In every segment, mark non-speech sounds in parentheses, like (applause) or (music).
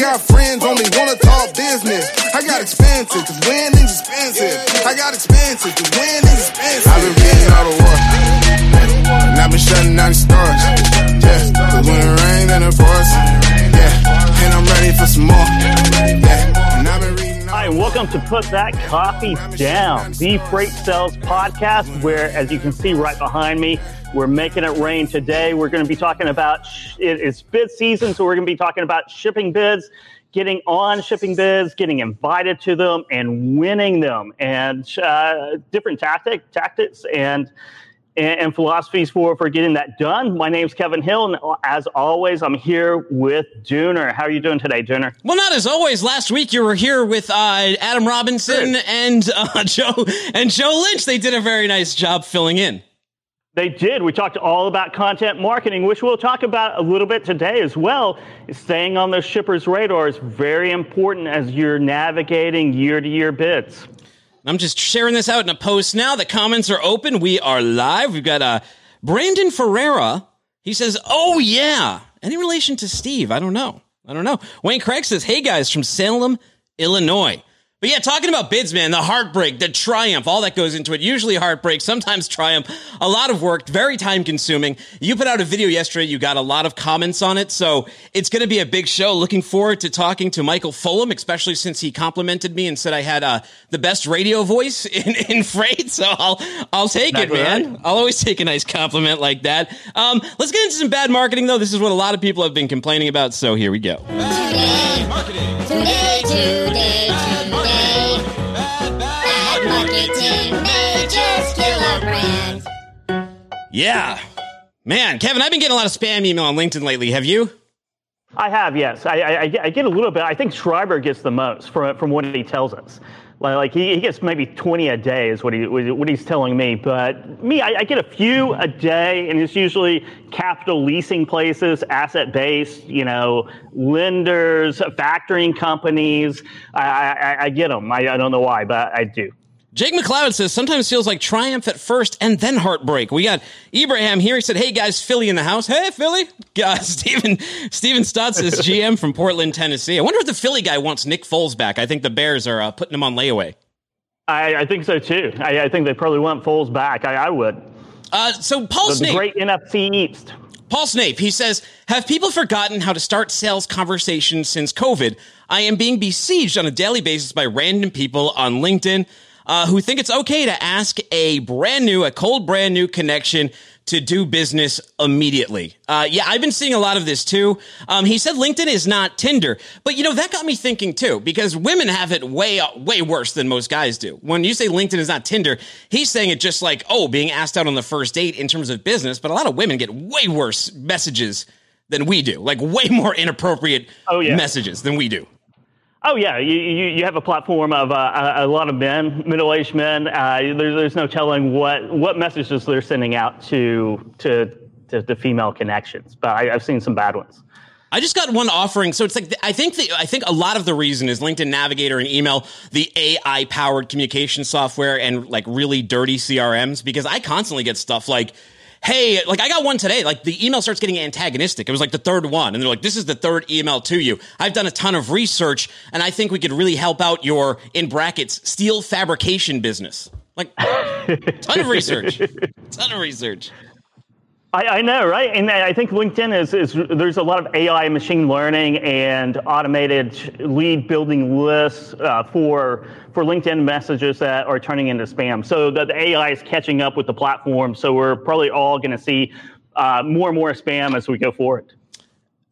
got friends only wanna talk business. I got expensive, cause winning's expensive. I got expensive, cause winning's expensive. I've been reading all the war. And I've been shutting down the stores. Yeah, cause when it rains and it pours. Yeah, and I'm ready for some more. Yeah, and welcome to Put That Coffee Down, the Freight Sales Podcast, where, as you can see right behind me, we're making it rain today. We're going to be talking about it's bid season, so we're going to be talking about shipping bids, getting on shipping bids, getting invited to them, and winning them, and uh, different tactic tactics and, and and philosophies for for getting that done. My name's Kevin Hill, and as always, I'm here with Dooner. How are you doing today, Dooner? Well, not as always. Last week you were here with uh, Adam Robinson Good. and uh, (laughs) Joe and Joe Lynch. They did a very nice job filling in. They did. We talked all about content marketing, which we'll talk about a little bit today as well. Staying on the shipper's radar is very important as you're navigating year to year bids. I'm just sharing this out in a post now. The comments are open. We are live. We've got uh, Brandon Ferreira. He says, "Oh yeah." Any relation to Steve? I don't know. I don't know. Wayne Craig says, "Hey guys from Salem, Illinois." But yeah, talking about bids, man, the heartbreak, the triumph, all that goes into it. Usually heartbreak, sometimes triumph. A lot of work, very time consuming. You put out a video yesterday, you got a lot of comments on it, so it's going to be a big show. Looking forward to talking to Michael Fullam, especially since he complimented me and said I had uh, the best radio voice (laughs) in, in freight. So I'll I'll take it, Exactly man. right. I'll always take a nice compliment like that. Um, let's get into some bad marketing, though. This is what a lot of people have been complaining about. So here we go. Today, today, today, today. Yeah, man, Kevin, I've been getting a lot of spam email on LinkedIn lately. Have you? I have, yes. I, I, I get- a little bit. I think Schreiber gets the most from, from what he tells us. Like, like he, he gets maybe 20 a day is what, he, what he's telling me. But me, I, I get a few a day, and it's usually capital leasing places, asset based, you know, lenders, factoring companies. I, I, I get them. I, I don't know why, but I do. Jake McLeod says sometimes feels like triumph at first and then heartbreak. We got Ibrahim here. He said, "Hey guys, Philly in the house. Hey Philly." (laughs) Uh, Steven Steven Stotts is (laughs) GM from Portland, Tennessee. I wonder if the Philly guy wants Nick Foles back. I think the Bears are uh, putting him on layaway. I, I think so too. I, I think they probably want Foles back. I, I would. Uh, so Paul The, the Snape, great NFC East. Paul Snape, he says, Have people forgotten how to start sales conversations since COVID? I am being besieged on a daily basis by random people on LinkedIn uh, who think it's okay to ask a brand new, a cold brand new connection to do business immediately. Uh, yeah, I've been seeing a lot of this too. Um, he said LinkedIn is not Tinder, but you know, that got me thinking too, because women have it way, way worse than most guys do. When you say LinkedIn is not Tinder, he's saying it just like, oh, being asked out on the first date in terms of business, but a lot of women get way worse messages than we do, like way more inappropriate Oh, yeah. messages than we do. Oh yeah, you, you, you have a platform of uh, a, lot of men, middle-aged men. Uh, there's, there's no telling what, what messages they're sending out to to to, to female connections. But I, I've seen some bad ones. I just got one offering. So it's like, I think the, I think a lot of the reason is LinkedIn Navigator and email, the AI powered communication software and like really dirty CRMs because I constantly get stuff like, Hey, like I got one today, like the email starts getting antagonistic. It was like the third one. And they're like, this is the third email to you. I've done a ton of research and I think we could really help out your, in brackets, steel fabrication business. Like, ton of research. (laughs) Ton of research. I, I know, right? And I think LinkedIn is, is there's a lot of AI, machine learning, and automated lead building lists uh, for for LinkedIn messages that are turning into spam. So the, the AI is catching up with the platform. So we're probably all going to see uh, more and more spam as we go forward.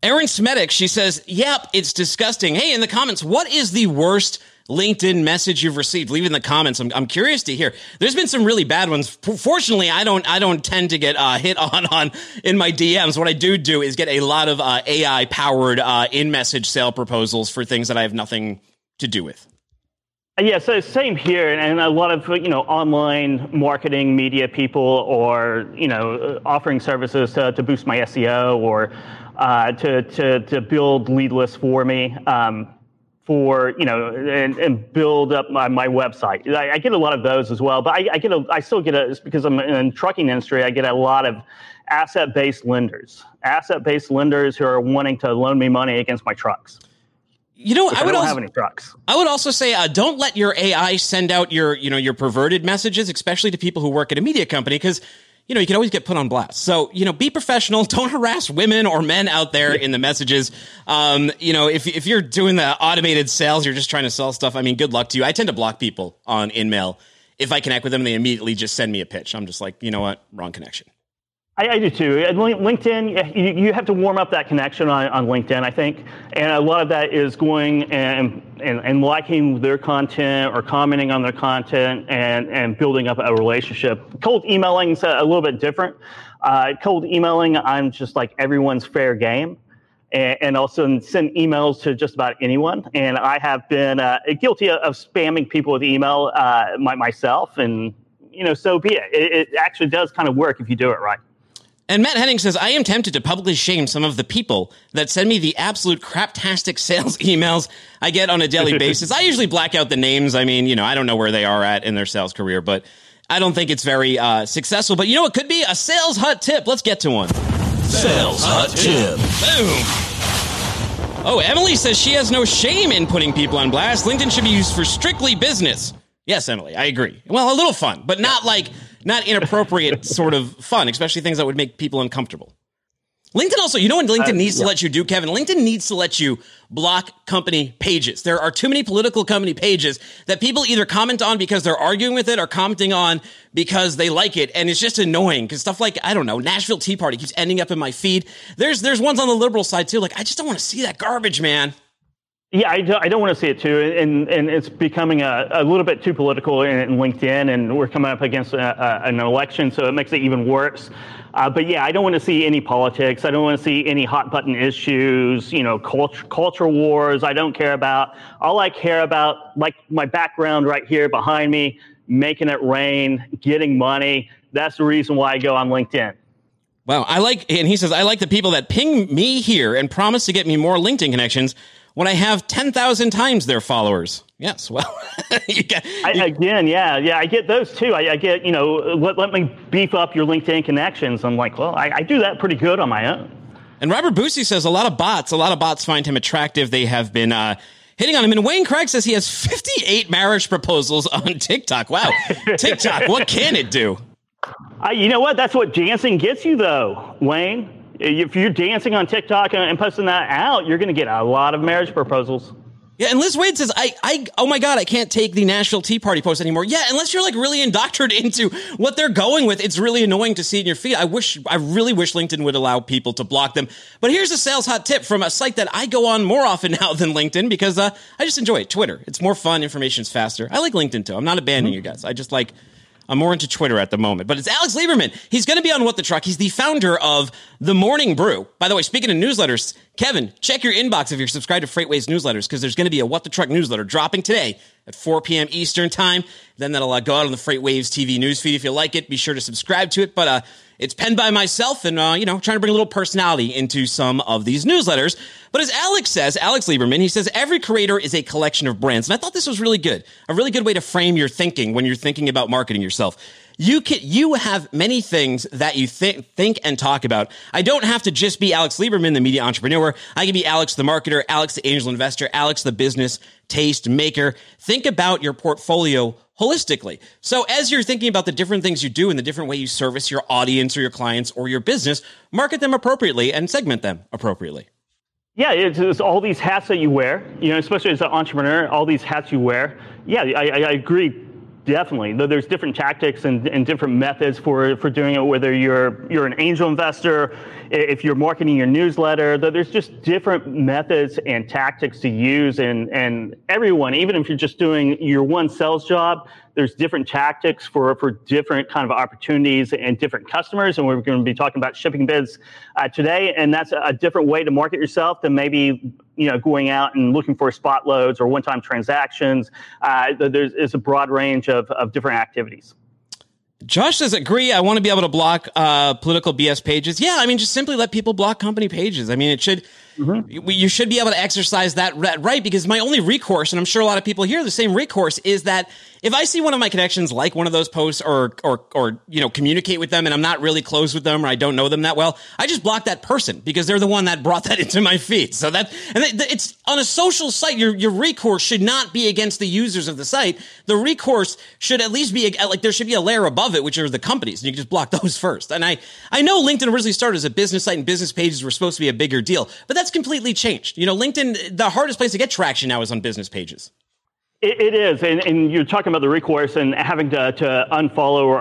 Erin Smetic, she says, Yep, it's disgusting. Hey, in the comments, what is the worst LinkedIn message you've received? Leave in the comments. I'm, I'm curious to hear. There's been some really bad ones. Fortunately, I don't I don't tend to get uh, hit (laughs) on on in my DMs. What I do do is get a lot of uh, AI powered uh, in message sale proposals for things that I have nothing to do with. Yeah, so same here, and- a lot of you know online marketing media people, or you know offering services to, to boost my SEO or uh, to, to to build lead lists for me, um, for you know and, and build up my, my website. I, I get a lot of those as well, but I, I get a I still get a it's because I'm in the trucking industry. I get a lot of asset-based lenders, asset-based lenders who are wanting to loan me money against my trucks. You know, I, would don't also, have any trucks. I would also say uh, don't let your AI send out your you know your perverted messages, especially to people who work at a media company, because you know you can always get put on blast. So you know, be professional. (laughs) Don't harass women or men out there in the messages. Um, you know, if if you're doing the automated sales, you're just trying to sell stuff. I mean, good luck to you. I tend to block people on InMail if I connect with them. They immediately just send me a pitch. I'm just like, you know what, wrong connection. I, I do too. LinkedIn, you, have to warm up that connection on, on LinkedIn, I think. And a lot of that is going and, and, and liking their content or commenting on their content and, and building up a relationship. Cold emailing is a, a little bit different. Uh, cold emailing, I'm just like everyone's fair game. And, also send emails to just about anyone. And I have been uh, guilty of, spamming people with email uh, my, myself. And, you know, so be it. It actually does kind of work if you do it right. And Matt Henning says, I am tempted to publicly shame some of the people that send me the absolute craptastic (laughs) sales emails I get on a daily (laughs) basis. I usually black out the names. I mean, you know, I don't know where they are at in their sales career, but I don't think it's very uh, successful. But you know, it could be a sales hut tip. Let's get to one. Sales Hut Tip. Boom. Oh, Emily says she has no shame in putting people on blast. LinkedIn should be used for strictly business. Yes, Emily, I agree. Well, a little fun, but not like not inappropriate (laughs) sort of fun, especially things that would make people uncomfortable. LinkedIn also, you know what LinkedIn Uh, needs to let you do, Kevin? LinkedIn needs to let you block company pages. There are too many political company pages that people either comment on because they're arguing with it or commenting on because they like it. And it's just annoying because stuff like, I don't know, Nashville Tea Party keeps ending up in my feed. There's, there's ones on the liberal side too. Like, I just don't want to see that garbage, man. Yeah, I, do, I don't want to see it too, and and it's becoming a, a little bit too political in, in LinkedIn, and we're coming up against a, a, an election, so it makes it even worse. Uh, but yeah, I don't want to see any politics. I don't want to see any hot button issues. You know, culture, culture wars. I don't care about. All I care about, like my background right here behind me, making it rain, getting money. That's the reason why I go on LinkedIn. Wow. I like, and he says, I like the people that ping me here and promise to get me more LinkedIn connections when I have 10,000 times their followers. Yes. Well, (laughs) you got, I, again, yeah, yeah, I get those too. I, I get, you know, let, let me beef up your LinkedIn connections. I'm like, well, I, I do that pretty good on my own. and Robert Boosie says a lot of bots, a lot of bots find him attractive. They have been, uh, hitting on him. And Wayne Craig says he has 58 marriage proposals on TikTok. Wow. (laughs) TikTok, what can it do? I, you know what? That's what dancing gets you, though, Wayne. If you're dancing on TikTok and, and posting that out, you're going to get a lot of marriage proposals. Yeah, and Liz Wade says, I, I, oh my God, I can't take the National Tea Party post anymore. Yeah, unless you're like really indoctrinated (laughs) into what they're going with, it's really annoying to see in your feed. I wish, I really wish LinkedIn would allow people to block them. But here's a sales hot tip from a site that I go on more often (laughs) now than LinkedIn because uh, I just enjoy it. Twitter. It's more fun, information's faster. I like LinkedIn too. I'm not abandoning you guys. I just like, I'm more into Twitter at the moment, but it's Alex Lieberman. He's going to be on What the Truck. He's the founder of The Morning Brew. By the way, speaking of newsletters, Kevin, check your inbox if you're subscribed to Freightwaves newsletters because there's going to be a What the Truck newsletter dropping today at 4 p.m. Eastern time. Then that'll uh, go out on the Freightwaves TV newsfeed. If you like it, be sure to subscribe to it. But uh, it's penned by myself and, uh, you know, trying to bring a little personality into some of these newsletters. But as Alex says, Alex Lieberman, he says every creator is a collection of brands. And I thought this was really good. A really good way to frame your thinking when you're thinking about marketing yourself. You can, you have many things that you think, think and talk about. I don't have to just be Alex Lieberman, the media entrepreneur. I can be Alex the marketer, Alex the angel investor, Alex the business taste maker. Think about your portfolio holistically. So as you're thinking about the different things you do and the different way you service your audience or your clients or your business, market them appropriately and segment them appropriately. Yeah, it's, it's all these hats that you wear, you know, especially as an entrepreneur, all these hats you wear. Yeah, I, I, I agree. Definitely, though there's different tactics and, and different methods for, for doing it. Whether you're you're an angel investor, if you're marketing your newsletter, though there's just different methods and tactics to use. And and everyone, even if you're just doing your one sales job, there's different tactics for for different kind of opportunities and different customers. And we're going to be talking about shipping bids uh, today, and that's a, a different way to market yourself than maybe you know going out and looking for spot loads or one-time transactions. Uh, there's is a broad range of, of different activities. Josh says, agree. I want to be able to block uh, political BS pages. Yeah, I mean, just simply let people block company pages. I mean, it should mm-hmm. you should be able to exercise that right because my only recourse, and I'm sure a lot of people here the same recourse, is that if I see one of my connections like one of those posts or or or you know communicate with them and I'm not really close with them or I don't know them that well, I just block that person because they're the one that brought that (laughs) into my feed. So that and it's on a social site. Your your recourse should not be against the users of the site. The recourse should at least be like there should be a layer above it, which are the companies, and you can just block (laughs) those first. And I I know LinkedIn originally started as a business site and business pages were supposed to be a bigger deal, but that's completely changed. You know, LinkedIn the hardest place to get traction now is on business pages. It, it is, and, and, you're talking about the recourse and having to, to unfollow or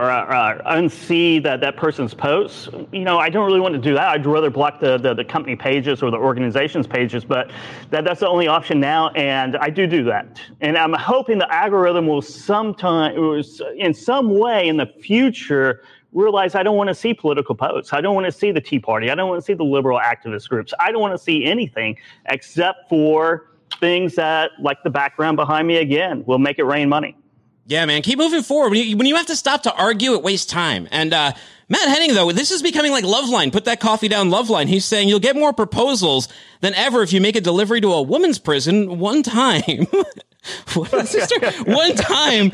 unsee that, that person's posts. You know, I don't really want to do that. I'd rather block the, the, the, company pages or the organization's pages, but that, that's the only option now, and I do do that. And I'm hoping the algorithm will sometime, in some way in the future, realize I don't want to see political posts. I don't want to see the Tea Party. I don't want to see the liberal activist groups. I don't want to see anything except for things that, like the background behind me again, will make it rain money. Yeah, man, keep moving forward. When you, when you have to stop to argue, it wastes time. And uh, Matt Henning, though, this is becoming like Loveline. Put that coffee down, Loveline. He's saying you'll get more proposals than ever if you make a delivery to a woman's prison one time. (laughs) (laughs) one time,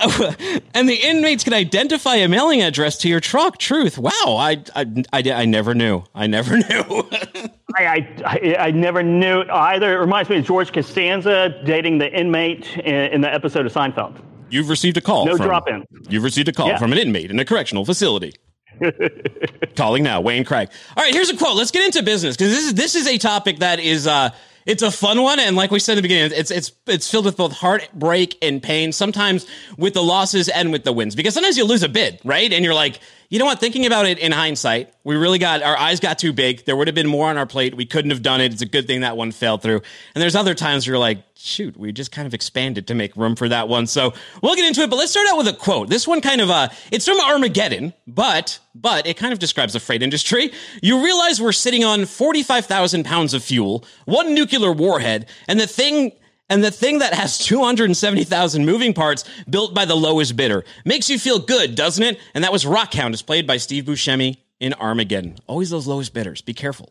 uh, (laughs) and the inmates can identify a mailing address to your truck. Truth. Wow, I, I, I, I never knew. I never (laughs) knew. I, I, I, never knew either. It reminds me of George Costanza dating the inmate in, in the episode of Seinfeld. You've received a call. No from, drop in. You've received a call yeah. from an inmate in a correctional facility. Calling now, Wayne Craig. All right, here's a quote. Let's get into business because this is this is a topic that is uh, it's a fun one, and like we said in the beginning, it's it's it's filled with both heartbreak and pain. Sometimes with the losses and with the wins, because sometimes you lose a bid, right? And you're like, you know what? Thinking about it in hindsight, we really got our eyes got too big. There would have been more on our plate. We couldn't have done it. It's a good thing that one fell through. And there's other times where you're like, shoot, we just kind of expanded to make room for that one. So we'll get into it. But let's start out with a quote. This one kind of uh, it's from Armageddon, but but it kind of describes the freight industry. You realize we're sitting on forty five thousand pounds of fuel, one nuclear warhead, and the thing and the thing that has (laughs) 270,000 moving parts built by the lowest bidder. Makes you feel good, doesn't it? And that was Rockhound, as played by Steve Buscemi in Armageddon. Always those lowest bidders. Be careful.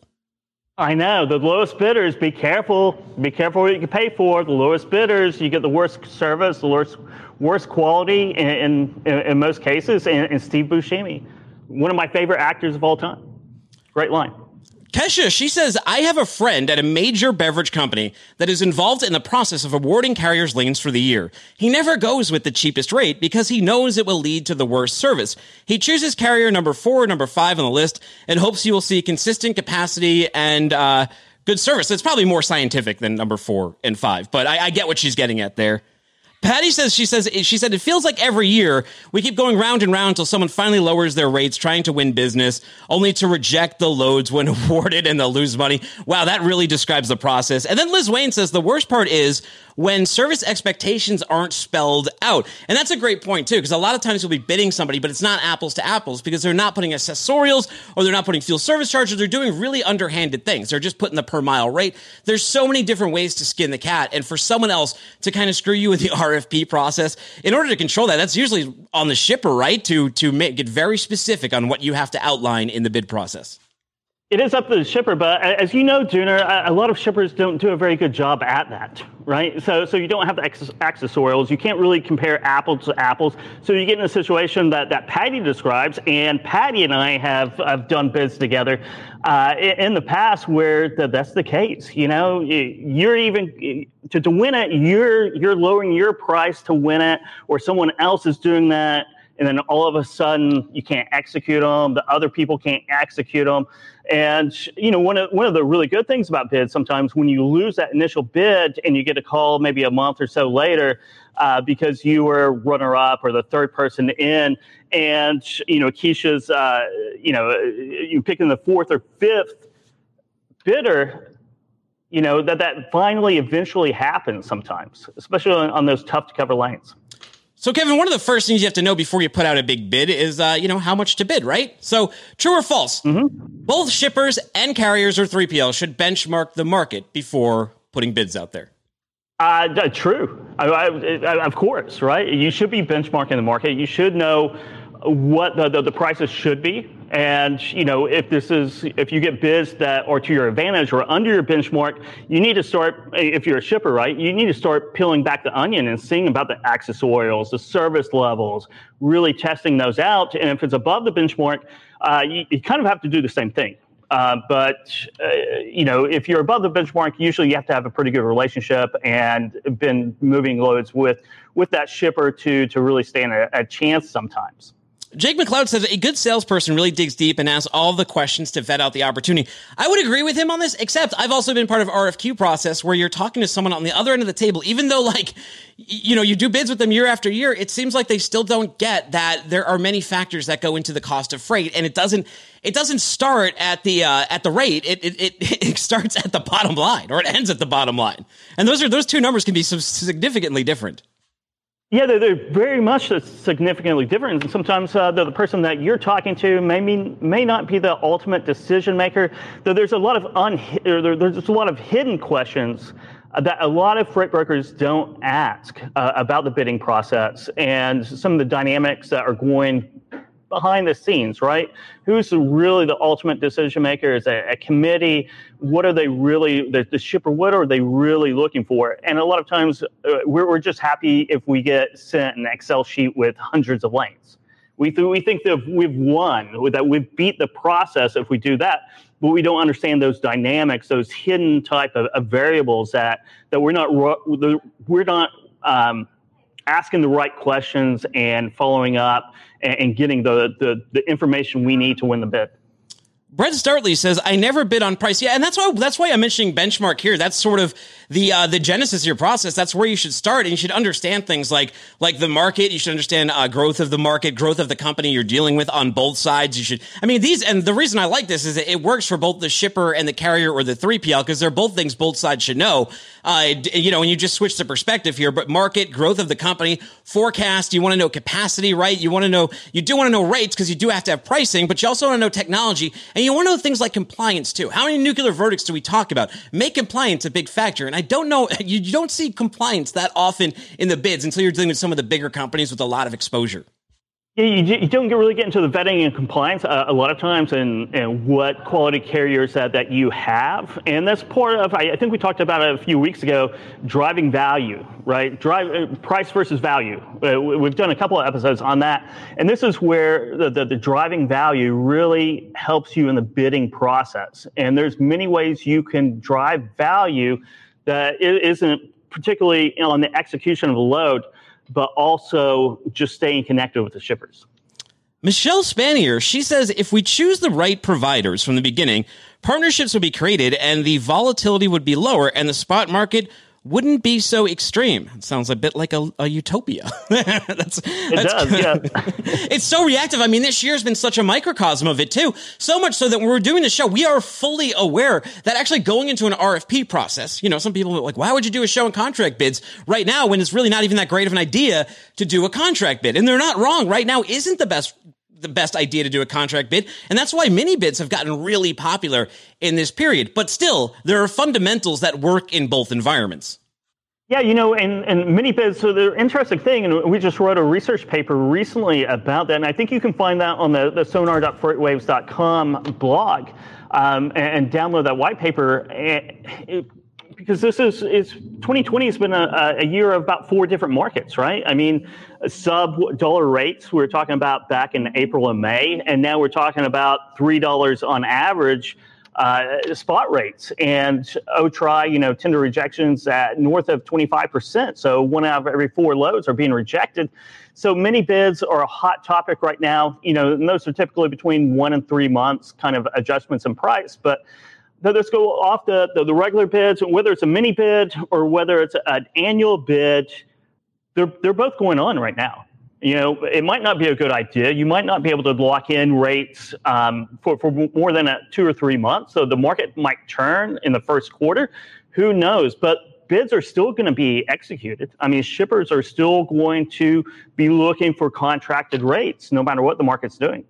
I know. The lowest bidders, be careful. Be careful what you pay for. The lowest bidders, you get the worst service, the worst, worst quality in, in, in most cases. And, and Steve Buscemi, one of my favorite actors of all time. Great line. Kesha, she says, I have a friend at a major beverage company that is involved in the process of awarding carriers lanes for the year. He never goes with the cheapest rate because he knows it will lead to the worst service. He chooses carrier number four or number five on the list and hopes he will see consistent capacity and, uh, good service. It's probably more scientific than number four and five, but I, I get what she's getting at there. Patty says she says she said it feels like every year we keep going round and round until someone finally lowers their rates, trying to win business, only to reject the loads when (laughs) awarded and they'll lose money. Wow, that really describes the process. And then Liz Wayne says the worst part is when service expectations aren't spelled out. And that's a great point too, because a lot of times you'll be bidding somebody, but it's not apples to apples because they're not putting accessorials or they're not putting fuel service charges. They're doing really underhanded things. They're just putting the per mile rate. There's so many different ways to skin the cat. And for someone else to kind of screw you with the (laughs) RFP process, in order to control that, that's usually on the shipper, right? To, to make, get very specific on what you have to outline in the bid process. It is up to the shipper, but as you know, Dooner, a lot of shippers don't do a very good job at that, right? So, so you don't have the accessorials. You can't really compare apples to apples. So you get in a situation that, that Patty describes, and Patty and I have, have done bids together uh, in, the past where the, that's the case. You know, you're even to, to win it, you're you're lowering your price to win it, or someone else is doing that and then all of a sudden you can't execute them the other people can't execute them and you know one of one of the really good things about bids sometimes when you lose that initial bid and you get a call maybe a month or so later uh, because you were runner up or the third person in and you know keisha's uh, you know you picking the fourth or fifth bidder you know that that finally eventually happens sometimes especially on, on those tough to cover lanes so, Kevin, one of the first things you have to know before you put out a big bid is, uh, you know, how much to bid, right? So, true or false? Mm-hmm. Both shippers and carriers or 3PL should benchmark the market before putting bids out there. Uh, true. I, I, of course, right? You should be benchmarking the market. You should know what the, the, the, prices should be. And, you know, if this is, if you get bids that are to your advantage or under your benchmark, you need to start, if you're a shipper, right, you need to start peeling back the onion and seeing about the accessorials, the service levels, really testing those out. And if it's above the benchmark, uh, you, you kind of have to do the same thing. Uh, but uh, you know, if you're above the benchmark, usually you have to have a pretty good relationship and been moving loads with with that shipper to to really stand a, a chance sometimes. Jake McLeod says a good salesperson really digs deep and asks all the questions to vet out the opportunity. I would agree with him on this, except I've also been part of RFQ process where you're talking to someone on the other end of the table, even though like, you know, you do bids with them year after year. It seems like they still don't get that there are many factors that go into the cost of freight and it doesn't, it doesn't start at the, uh, at the rate. It, it, it, (laughs) it starts at the bottom line or it ends at the bottom line. And those are, those two numbers can be significantly different. Yeah, they're, they're, very much significantly different. And sometimes uh, the, person that you're talking to may mean, may not be the ultimate decision maker. Though there's a lot of un, there, there's a lot of hidden questions that a lot of freight brokers don't ask uh, about the bidding process and some of the dynamics that are going behind the scenes, right? Who's really the ultimate decision maker? Is a, a committee? What are they really, the, the, shipper, what are they really looking for? And a lot of times uh, we're, we're just happy if we get sent an Excel sheet with hundreds of lanes. We, th- we think that we've won, that we've beat the process if we do that, but we don't understand those dynamics, those hidden type of, of variables that, that we're not, we're not um, asking the right questions and following up and, and getting the, the, the information we need to win the bid. Brett Startley says, "I never bid on price." Yeah, and that's why that's why I'm mentioning benchmark here. That's sort of the uh, the genesis of your process. That's where you should start, and you should understand things like like the market. You should understand uh, growth of the market, growth of the company you're dealing with on both sides. You should. I mean, these and the reason I like this is it works for both the shipper and the carrier or the 3PL because they're both things both sides should know. Uh, you know, and you just switch the perspective here. But market growth of the company, forecast. You want to know capacity, right? You want to know. You do want to know rates because you do have to have pricing, but you also want to know technology and you want to know things like compliance too. How many nuclear verdicts do we talk about? Make compliance a big factor. And I don't know, you, (laughs) you don't see compliance that often in the bids until you're dealing with some of the bigger companies with a lot of exposure. Yeah, you, you, don't get really get into the vetting and compliance uh, a lot of times and, and what quality carriers that, that you have. And that's part of, I, I think we talked about it a few weeks ago, driving value, right? Drive uh, price versus value. Uh, we've done a couple of episodes on that. And this is where the, the, the driving value really helps you in the bidding process. And there's many ways you can drive value that isn't particularly on the execution of a load but also just staying connected with the shippers. Michelle Spanier, she says if we choose the right providers from the beginning, partnerships would be created and the volatility would be lower and the spot market wouldn't be so extreme. It sounds a bit like a, a utopia. (laughs) that's, it that's does, yeah. (laughs) it's so reactive. I mean, this year's been such a microcosm of it too. So much so that when we're doing the show, we are fully aware that actually going into an RFP process, you know, some people are like, why would you do a show in contract bids right now when it's really not even that great of an idea to do a contract bid? And they're not wrong. Right now isn't the best the best idea to do a contract bid. And that's why mini bids have gotten really popular in this period. But still, there are fundamentals that work in both environments. Yeah, you know, and, and mini bids, so the interesting thing, and we just wrote a research paper recently about that, and I think you can find that on the, the sonar.freightwaves.com blog um, and, and, download that white paper. It, because this is, is 2020 has been a, a year of about four different markets, right? I mean, sub dollar rates we were talking about back in April and May, and now we're talking about three dollars on average uh, spot rates. And OTRI, you know, tender rejections at north of 25%. So one out of every four loads are being rejected. So mini bids are a hot topic right now. You know, and those are typically between one and three months kind of adjustments in price, but let's go off the, the, the, regular bids, whether it's a mini bid or whether it's an annual bid, they're, they're both going on right now. You know, it might not be a good idea. You might not be able to lock in rates um, for, for more than a, two or three months. So the market might turn in the first quarter. Who knows? But bids are still going to be executed. I mean, shippers are still going to be looking for contracted rates no matter what the market's doing.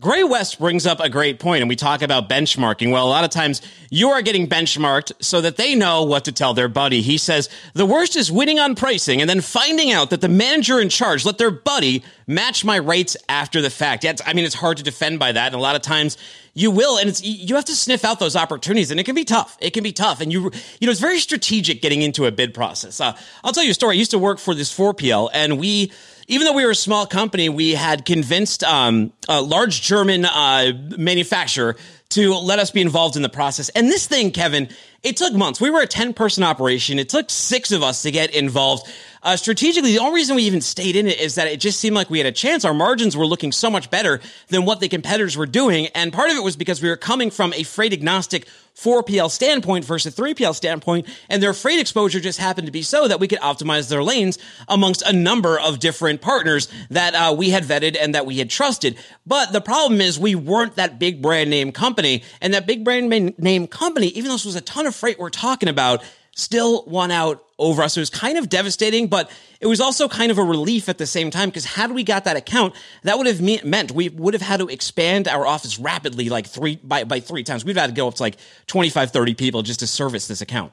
Gray West brings up a great point, and we talk about benchmarking. Well, a lot of times you are getting benchmarked so that they know what to tell their buddy. He says the worst is winning on pricing and then finding out that the manager in charge let their buddy match my rates after the fact. Yeah, I mean, it's hard to defend by that. And a lot of times you will, and it's, you have to sniff out those opportunities and it can be tough. It can be tough. And you, you know, it's very strategic getting into a bid process. Uh, I'll tell you a story. I used to work for this 4PL and we, even though we were a small company, we had convinced um, a large German uh, manufacturer to let us be involved in the process. And this thing, Kevin, it took months. We were a 10 person operation. It took six of us to get involved. Uh, strategically, the only reason we even stayed in it is that it just seemed like we had a chance. Our margins were looking so much better than what the competitors were doing. And part of it was because we were coming from a freight agnostic 4PL standpoint versus 3PL standpoint, and their freight exposure just happened to be so that we could optimize their lanes amongst a number of different partners that uh, we had vetted and that we had trusted. But the problem is we weren't that big brand name company, and that big brand name company, even though this was a ton of freight we're talking about, still won out over us. It was kind of devastating, but it was also kind of a relief at the same time because had we got that account, that would have me- meant we would have had to expand our office rapidly, like three by, by three times. We've had to go up to like 25, 30 people just to service this account.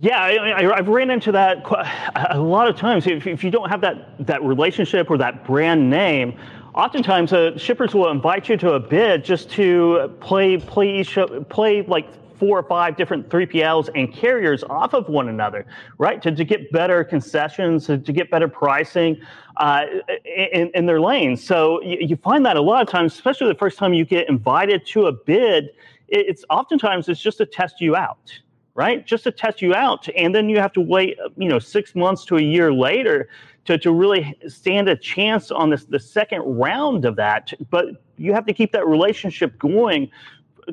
Yeah, I, I, have ran into that a lot of times. If, if, you don't have that, that relationship or that brand name, oftentimes uh, shippers will invite you to a bid just to play play play like four or five different 3PLs and carriers off of one another, right? To, to get better concessions, to, to get better pricing uh, in, in their lanes. So you, you, find that a lot of times, especially the first time you get invited to a bid, it's oftentimes it's just to test you out. Right, just to test you out, and then you have to wait, you know, six months to a year later to, to really stand a chance on this the second round of that. But you have to keep that relationship going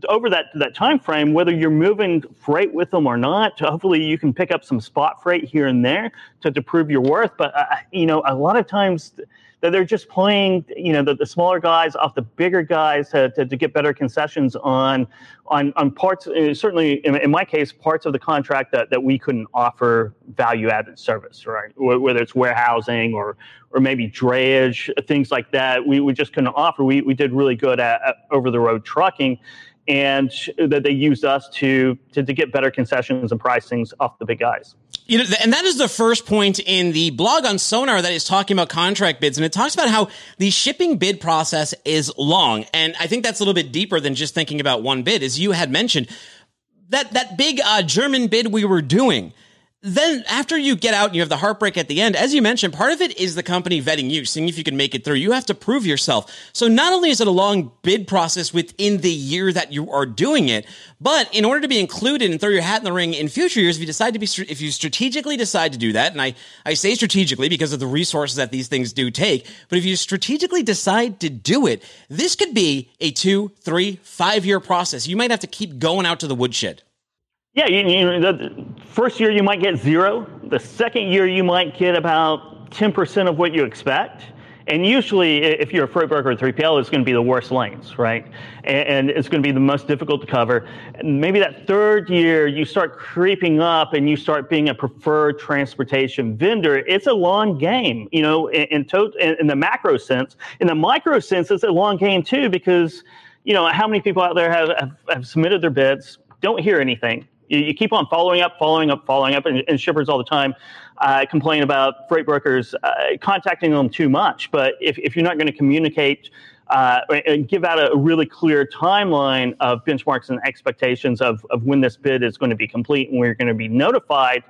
over that that time frame, whether you're moving freight with them or not, hopefully you can pick up some spot freight here and there to, to prove your worth. But uh, you know, a lot of times that they're just playing, you know, the, the smaller guys off the bigger guys to, to, to get better concessions on on on parts. Uh, certainly, in, in, my case, parts of the contract that, that we couldn't offer value added service, right? Whether it's warehousing or or maybe drayage, things like that, we, we just couldn't offer. We we did really good at, at over the road trucking and that they used us to, to, to get better concessions and pricings off the big guys. You know, and that is the first point in the blog on Sonar that is talking about contract bids, and it talks about how the shipping bid process is long, and I think that's a little bit deeper than just thinking about one bid, as you had mentioned. That that big uh, German bid we were doing then after you get out and you have the heartbreak at the end, as you mentioned, part of it is the company vetting you, seeing if you can make it through. You have to prove yourself. So not only is it a long bid process within the year that you are doing it, but in order to be included and throw your hat in the ring in future years, if you decide to be, if you strategically decide to do that, and I, I say strategically because of the resources that these things do take, but if you strategically decide to do it, this could be a two, three, five year process. You might have to keep going out to the woodshed. Yeah, you, you, the first year you might get zero. The second year you might get about 10% of what you expect. And usually, if you're a freight broker or 3PL, it's going to be the worst lanes, right? And, it's going to be the most difficult to cover. And maybe that third year, you start creeping up and you start being a preferred transportation vendor. It's a long game, you know, in, in, to, in, in the macro sense. In the micro sense, it's a long game too, because, you know, how many people out there have, have, have submitted their bids, don't hear anything, you, you, keep on following up, following up, following up, and, and shippers all the time uh, complain about freight brokers uh, contacting them too much. But if, if you're not going to communicate uh, and give out a really clear timeline of benchmarks and expectations of, of when this bid is going to be complete and we're going to be notified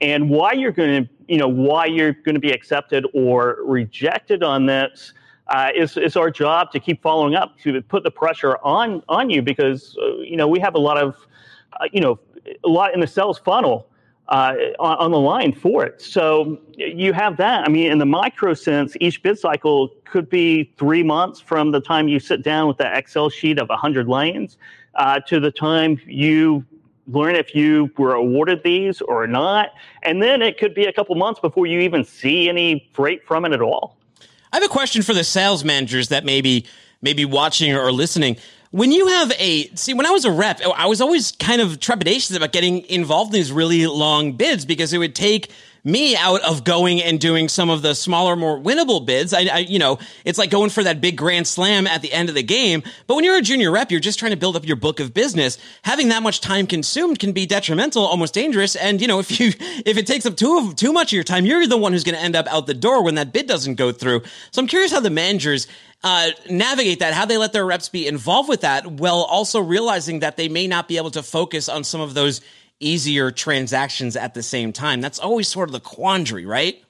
and why you're going to, you know, why you're going to be accepted or rejected on this. Uh, is, our job to keep following up to put the pressure on on you because uh, you know we have a lot of uh, you know a lot in the sales funnel uh, on, on, the line for it. So you have that. I mean, in the micro sense, each bid cycle could be three months from the time you sit down with that Excel sheet of 100 lanes uh, to the time you learn if you were awarded these or not. And then it could be a couple months before you even see any freight from it at all. I have a question for the sales managers that may be, may be watching or listening when you have a see when i was a rep i was always kind of trepidatious about getting involved in these really long bids because it would take me out of going and doing some of the smaller, more winnable bids. I, I, you know, it's like going for that big grand slam at the end of the game. But when you're a junior rep, you're just trying to build up your book of business. Having that much time consumed can be detrimental, almost dangerous. And you know, if you (laughs) if it takes up too too much of your time, you're the one who's going to end up out the door when that bid doesn't go through. So I'm curious how the managers uh, navigate that, how they let their reps be involved with that, while also realizing that they may not be able to focus on some of those easier transactions at the same time. That's always sort of the quandary, right?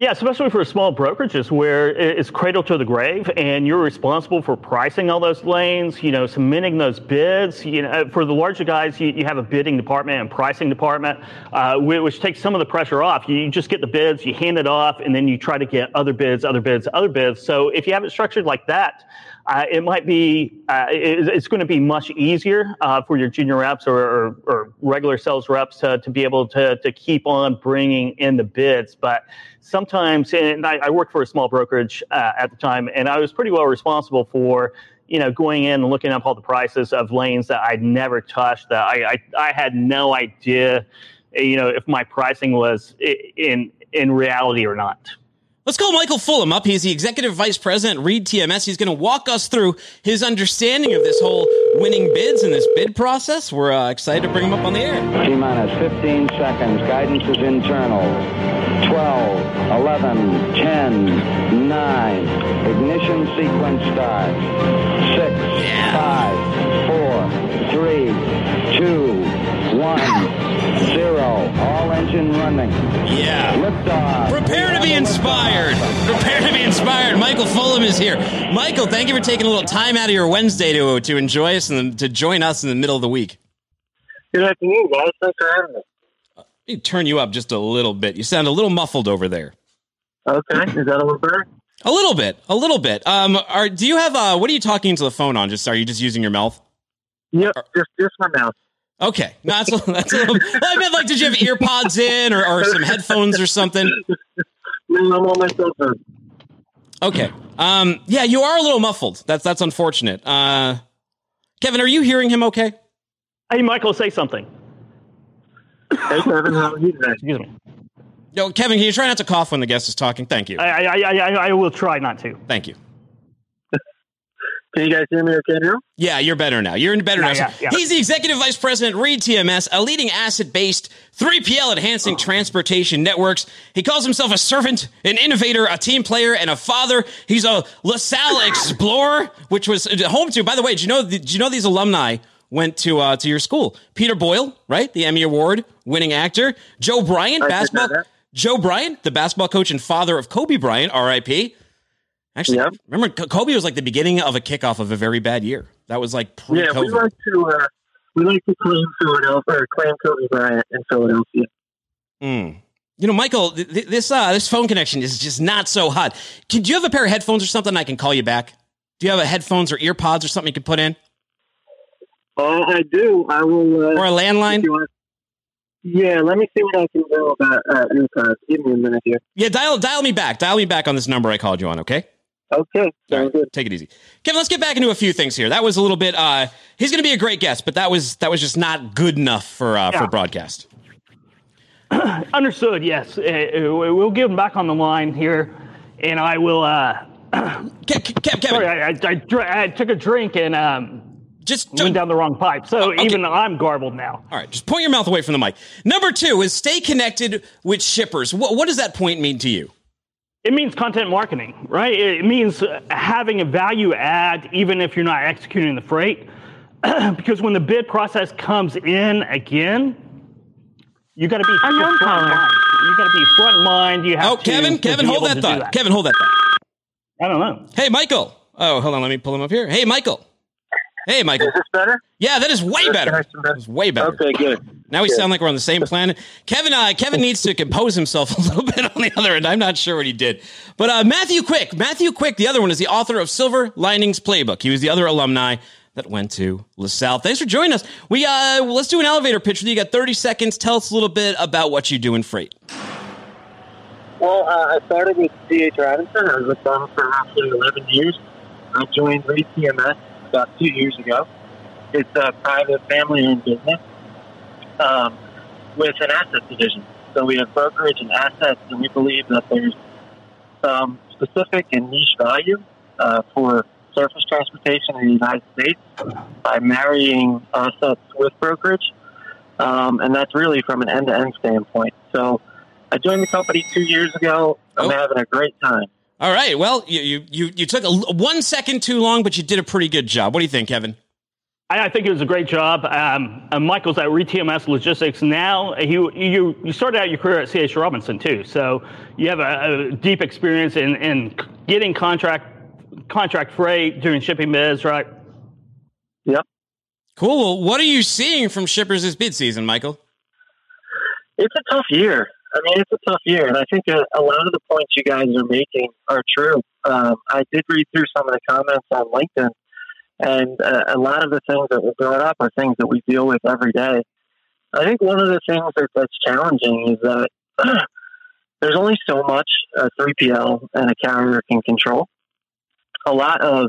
Yeah, especially for small brokerages where it's cradle to the grave and you're responsible for pricing all those lanes, you know, submitting those bids. You know, for the larger guys, you, you have a bidding department and pricing department, uh, which takes some of the pressure off. You just get the bids, you hand it off, and then you try to get other bids, other bids, other bids. So if you have it structured like that, uh, it might be uh, it, it's going to be much easier uh, for your junior reps or, or, or, regular sales reps to, to be able to, to keep on bringing in the bids. But sometimes and i, I worked for a small brokerage uh, at the time and i was pretty well responsible for you know going in and looking up all the prices of lanes that i'd never touched that i, I, I had no idea you know if my pricing was in in reality or not Let's call Michael Fullam up. He's the executive vice president Reed TMS. He's going to walk us through his understanding of this whole winning bids and this bid process. We're uh, excited to bring him up on the air. T minus 15 seconds. Guidance is internal. 12, 11, 10, 9. Ignition sequence starts. 6, Yeah. 5, 4, 3, 2, 1, 0. All engine running. Yeah. Liftoff. Be inspired. Prepare to be inspired. Michael Fullam is here. Michael, thank you for taking a little time out of your Wednesday to to enjoy us and to join us in the middle of the week. Good afternoon, guys. Thanks for having me. Let me turn you up just a little bit. You sound a little muffled over there. Okay, is that a little better? A little bit. A little bit. Um, are do you have uh? What are you talking into the phone on? Just are you just using your mouth? Yep, just just my mouth. Okay, no, that's a, that's a little. (laughs) Well, I meant like, did you have ear pods in or, or some headphones or something? (laughs) No, I'm on my cell phone. Okay. Um. Yeah, you are a little muffled. That's that's unfortunate. Uh, Kevin, are you hearing him? Okay. hey michael say something Hey, Kevin, how are you today? excuse me Yo, Kevin, can you try not to cough when the guest is talking? Thank you. I, I, I, I, I will try not to Thank you. Can you guys hear me okay now? Yeah, you're better now. You're in better Yeah, now. yeah, yeah. He's the executive vice president, Reed TMS, a leading asset-based 3PL enhancing transportation networks. He calls himself a servant, an innovator, a team player, and a father. He's a LaSalle explorer, which was home to. By the way, did you know? Did you know these alumni went to uh, to your school? Peter Boyle, right, the Emmy Award winning actor. Joe Bryant, I basketball. Joe Bryant, the basketball coach and father of Kobe Bryant, R.I.P. Actually, Yep. remember Kobe was like the beginning of a kickoff of a very bad year. That was like Yeah, pre-COVID. we like to uh, we like to claim Philadelphia or claim Kobe Bryant in Philadelphia. Mm. You know, Michael, th- th- this uh, this phone connection is just not so hot. Can, do you have a pair of headphones or something I can call you back? Do you have a headphones or ear pods or something you can put in, Oh, I do. I will. Uh, or a landline? if you want- Yeah, let me see what I can do about uh, earpods. Give me a minute here. Yeah, dial dial me back. Dial me back on this number I called you on. Okay. Okay, right, take it easy, Kevin. Let's get back into a few things here. That was a little bit. Uh, he's going to be a great guest, but that was that was just not good enough for uh, for broadcast. (clears throat) Understood. Yes, Uh, we'll give him back on the line here, and I will. Uh, Ke- Ke- Kev- Kevin, sorry, I, I, I, dr- I took a drink and um, just went down the wrong pipe, so okay. even I'm garbled now. All right, just point your mouth away from the mic. Number two is stay connected with shippers. What, what does that point mean to you? It means content marketing, right? It means uh, having a value add, even if you're not executing the freight. (clears throat) because when the bid process comes in again, you got to be front mind. You got to be front mind. You have Oh, to, Kevin, to Kevin, be hold able that thought. do Kevin, hold that thought. I don't know. Hey, Michael. Oh, hold on. Let me pull him up here. Hey, Michael. Hey, Michael. Is this better? Yeah, that is way better. Nice better. That's way better. Okay, good. Now we sound like we're on the same (laughs) planet. Kevin, uh, Kevin needs to compose himself (laughs) a little bit on the other end. I'm not sure what he did, but uh, Matthew Quick, Matthew Quick, the other one is the author of Silver Linings Playbook. He was the other alumni that went to LaSalle. Thanks for joining us. We uh, let's do an elevator pitch with you. You got 30 seconds. Tell us a little bit about what you do in freight. Well, uh, I started with C.H. Robinson. I was with them for roughly 11 years. I joined Reed TMS about two years ago. It's a private family-owned business um, with an asset division. So we have brokerage and assets, and we believe that there's some specific and niche value uh, for surface transportation in the United States by marrying assets with brokerage. Um, and that's really from an end to end standpoint. So I joined the company two years ago. I'm Oh. having a great time. All right. Well, you you you, you took a, one second too long, but you did a pretty good job. What do you think, Kevin? I, I think it was a great job. Um, uh, Michael's at Reed TMS Logistics now. He, you you started out your career at CH Robinson too, so you have a, a deep experience in, in getting contract contract freight, doing shipping bids, right? Yep. Cool. Well, what are you seeing from shippers this bid season, Michael? It's a tough year. I mean, it's a tough year, and I think a, a lot of the points you guys are making are true. Um, I did read through some of the comments on LinkedIn, and uh, a lot of the things that were brought up are things that we deal with every day. I think one of the things that, that's challenging is that (clears throat) there's only so much a 3PL and a carrier can control. A lot of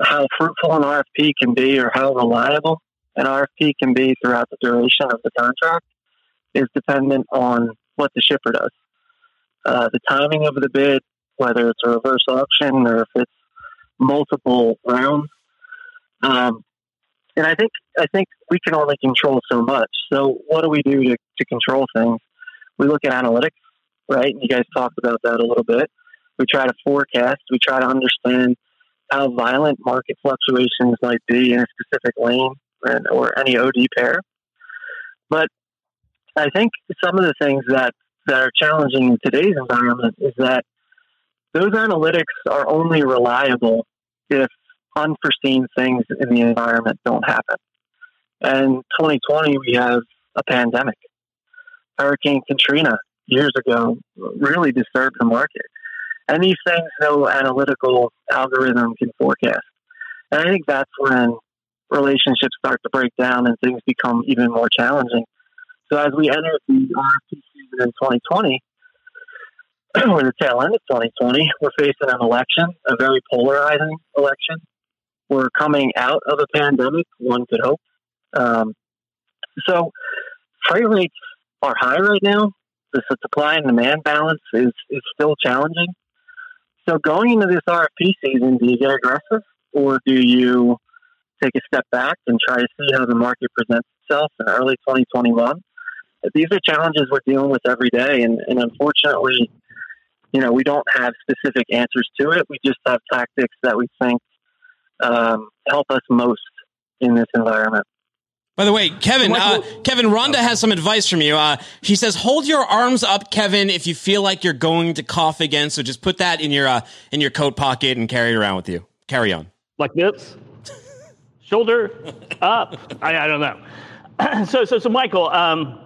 how fruitful an RFP can be or how reliable an RFP can be throughout the duration of the contract is dependent on what the shipper does. Uh, the timing of the bid, whether it's a reverse auction or if it's multiple rounds. Um, and I think I think we can only control so much. So what do we do to, to control things? We look at analytics, right? You guys talked about that a little bit. We try to forecast. We try to understand how violent market fluctuations might be in a specific lane and, or any OD pair. But I think some of the things that, that are challenging in today's environment is that those analytics are only reliable if unforeseen things in the environment don't happen. And 2020, we have a pandemic. Hurricane Katrina years ago really disturbed the market. And these things no analytical algorithm can forecast. And I think that's when relationships start to break down and things become even more challenging. So as we enter the RFP season in 2020, (clears throat) or the tail end of 2020, we're facing an election, a very polarizing election. We're coming out of a pandemic, one could hope. Um, so freight rates are high right now. The supply and demand balance is, is still challenging. So going into this RFP season, do you get aggressive or do you take a step back and try to see how the market presents itself in early 2021? These are challenges we're dealing with every day, and, and unfortunately, you know, we don't have specific answers to it. We just have tactics that we think um, help us most in this environment. By the way, Kevin, uh, Kevin, Rhonda has some advice from you. Uh, she says, "Hold your arms up, Kevin, if you feel like you're going to cough again. So just put that in your uh, in your coat pocket and carry it around with you. Carry on." Like this, shoulder up. I, I don't know. (clears throat) so, so, so, Michael, um,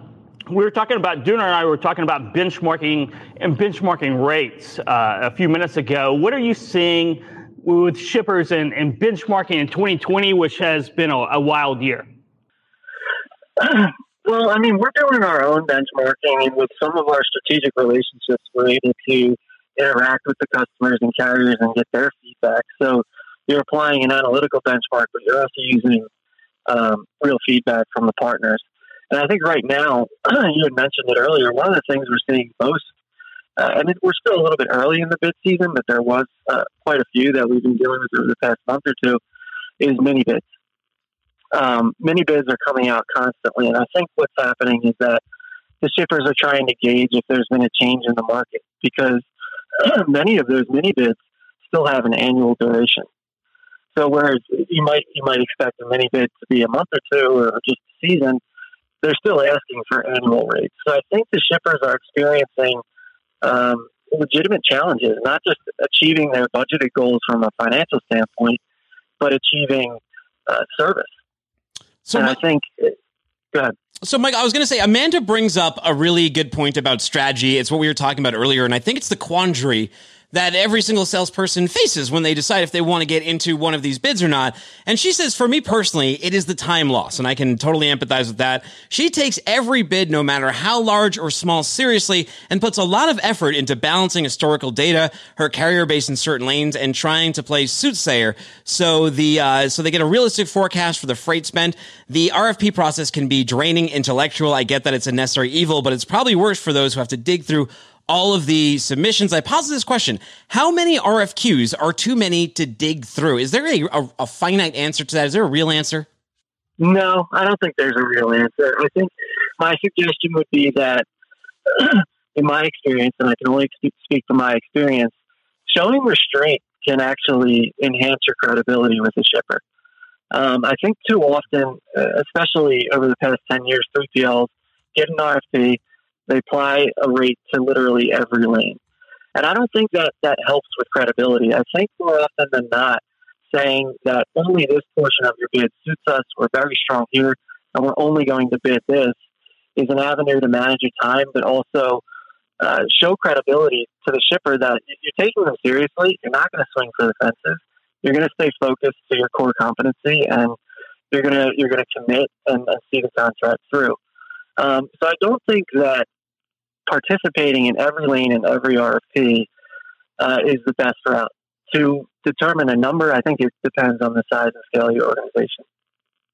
we were talking about Dooner and I were talking about benchmarking and benchmarking rates uh, a few minutes ago. What are you seeing with shippers and, and benchmarking in 2020, which has been a, a wild year? (clears throat) Well, I mean, we're doing our own benchmarking, and with some of our strategic relationships, we're able to interact with the customers and carriers and get their feedback. So you're applying an analytical benchmark, but you're also using um, real feedback from the partners. And I think right now, (clears throat) you had mentioned it earlier, one of the things we're seeing most, uh, and it, we're still a little bit early in the bid season, but there was uh, quite a few that we've been dealing with over the past month or two, is mini bids um, mini bids are coming out constantly, and I think what's happening is that the shippers are trying to gauge if there's been a change in the market because (clears throat) many of those mini bids still have an annual duration. So whereas you might you might expect a mini bid to be a month or two or just a season, they're still asking for annual rates. So I think the shippers are experiencing um, legitimate challenges, not just achieving their budgeted goals from a financial standpoint, but achieving uh, service. So and my- I think, go ahead. So, Mike, I was going to say, Amanda brings up a really good point about strategy. It's what we were talking about earlier, and I think it's the quandary that every single salesperson faces when they decide if they want to get into one of these bids or not. And she says, for me personally, it is the time loss. And I can totally empathize with that. She takes every bid, no matter how large or small, seriously and puts a lot of effort into balancing historical data, her carrier base in certain lanes, and trying to play soothsayer. So the, uh, so they get a realistic forecast for the freight spend. The RFP process can be draining, intellectual. I get that it's a necessary evil, but it's probably worse for those who have to dig through all of the submissions. I posit this question. How many RFQs are too many to dig through? Is there a, a, a finite answer to that? Is there a real answer? No, I don't think there's a real answer. I think my suggestion would be that, (clears throat) in my experience, and I can only speak from my experience, showing restraint can actually enhance your credibility with the shipper. Um, I think too often, uh, especially over the past 10 years, 3PLs get an RFP, they apply a rate to literally every lane. And I don't think that that helps with credibility. I think more often than not, saying that only this portion of your bid suits us, we're very strong here, and we're only going to bid this, is an avenue to manage your time, but also uh, show credibility to the shipper that you're taking them seriously. You're not going to swing for the fences. You're going to stay focused to your core competency, and you're going to you're going to commit and, and see the contract through. Um, so I don't think that participating in every lane in every RFP uh, is the best route. To determine a number, I think it depends on the size and scale of your organization.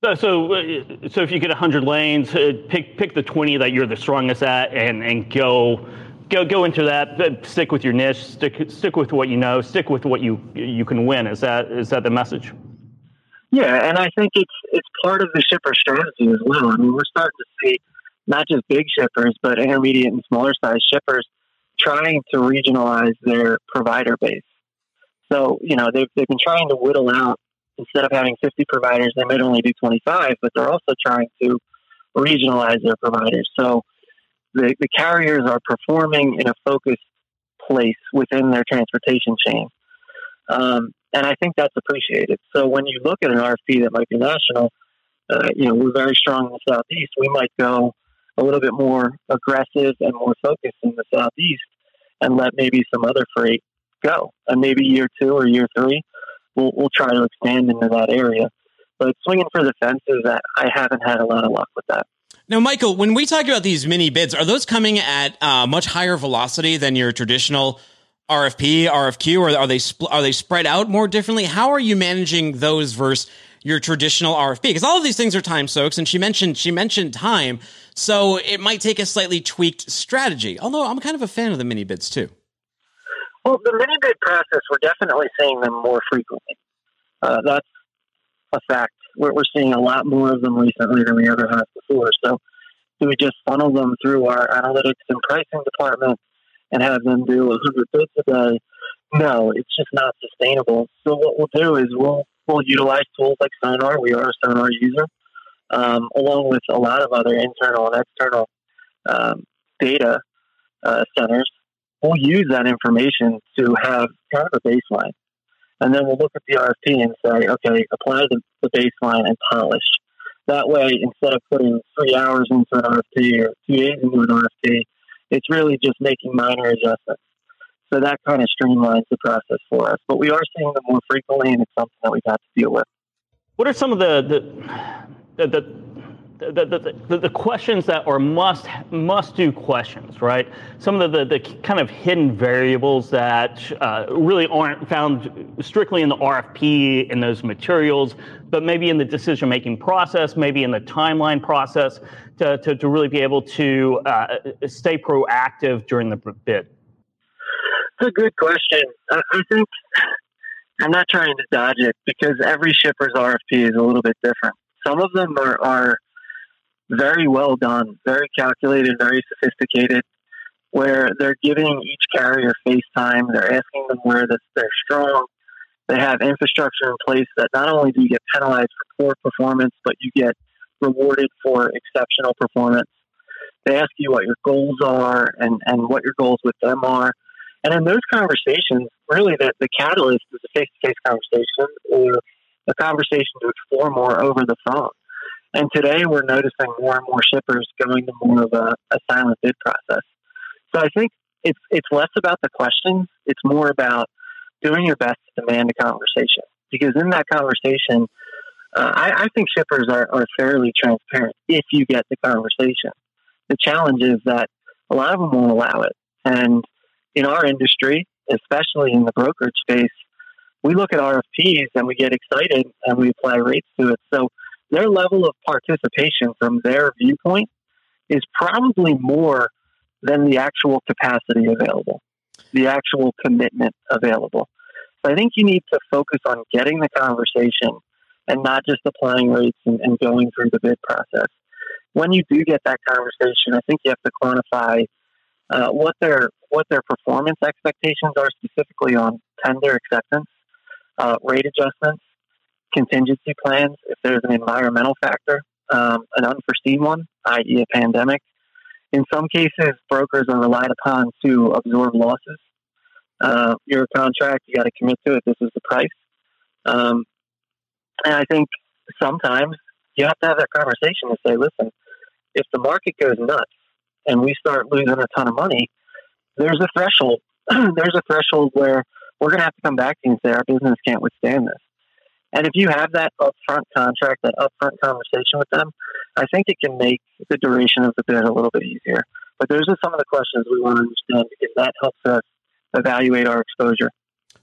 So, so, uh, if you get 100 lanes, uh, pick pick the 20 that you're the strongest at, and and go go go into that. Stick with your niche. Stick stick with what you know. Stick with what you you can win. Is that is that the message? Yeah, and I think it's it's part of the shipper strategy as well. I mean, we're starting to see not just big shippers, but intermediate and smaller size shippers trying to regionalize their provider base. So, you know, they've, they've been trying to whittle out, instead of having 50 providers, they might only do 25, but they're also trying to regionalize their providers. So the, the carriers are performing in a focused place within their transportation chain. Um, and I think that's appreciated. So when you look at an RFP that might be national, uh, you know, we're very strong in the Southeast. We might go a little bit more aggressive and more focused in the southeast and let maybe some other freight go. And maybe year two or year three, we'll, we'll try to expand into that area. But swinging for the fences, that I haven't had a lot of luck with that. Now, Michael, when we talk about these mini bids, are those coming at uh, much higher velocity than your traditional RFP, RFQ, or are they spl- are they spread out more differently? How are you managing those versus your traditional RFP? Because all of these things are time soaks, and she mentioned she mentioned time. So it might take a slightly tweaked strategy. Although I'm kind of a fan of the mini bids too. Well, the mini bid process, we're definitely seeing them more frequently. Uh, that's a fact. We're, we're seeing a lot more of them recently than we ever have before. So, do we just funnel them through our analytics and pricing department and have them do 100 bids a day? No, it's just not sustainable. So, what we'll do is we'll we'll utilize tools like Sonar. We are a Sonar user um, along with a lot of other internal and external um, data uh, centers, we'll use that information to have kind of a baseline. And then we'll look at the RFP and say, okay, apply the, the baseline and polish. That way, instead of putting three hours into an RFP or two days into an RFP, it's really just making minor adjustments. So that kind of streamlines the process for us. But we are seeing them more frequently, and it's something that we've had to deal with. What are some of the, the the, the, the, the, the, questions that are must must do questions, right? Some of the, the, kind of hidden variables that uh, really aren't found strictly in the RFP in those materials, but maybe in the decision making process, maybe in the timeline process, to, to, to really be able to uh, stay proactive during the bid. It's a good question. I, I think I'm not trying to dodge it because every shipper's RFP is a little bit different. Some of them are, are very well done, very calculated, very sophisticated, where they're giving each carrier face time. They're asking them where they're strong. They have infrastructure in place that not only do you get penalized for poor performance, but you get rewarded for exceptional performance. They ask you what your goals are and, and what your goals with them are. And in those conversations, really the, the catalyst is a face to face conversation or a conversation to explore more over the phone. And today we're noticing more and more shippers going to more of a, a silent bid process. So I think it's it's less about the questions. It's more about doing your best to demand a conversation because in that conversation, uh, I, I think shippers are, are fairly transparent if you get the conversation. The challenge is that a lot of them won't allow it, and in our industry, especially in the brokerage space, we look at RFPs and we get excited and we apply rates to it. So their level of participation from their viewpoint is probably more than the actual capacity available, the actual commitment available. So I think you need to focus on getting the conversation and not just applying rates and, and going through the bid process. When you do get that conversation, I think you have to quantify uh, what their what their performance expectations are specifically on tender acceptance, uh, rate adjustments, contingency plans. If there's an environmental factor, um, an unforeseen one, i.e., a pandemic. In some cases, brokers are relied upon to absorb losses. Uh, contract; you got to commit to it. This is the price. Um, and I think sometimes you have to have that conversation and say, listen, if the market goes nuts and we start losing a ton of money, there's a threshold. (clears throat) there's a threshold where we're going to have to come back to you and say our business can't withstand this. And if you have that upfront contract, that upfront conversation with them, I think it can make the duration of the bid a little bit easier. But those are some of the questions we want to understand because that helps us evaluate our exposure.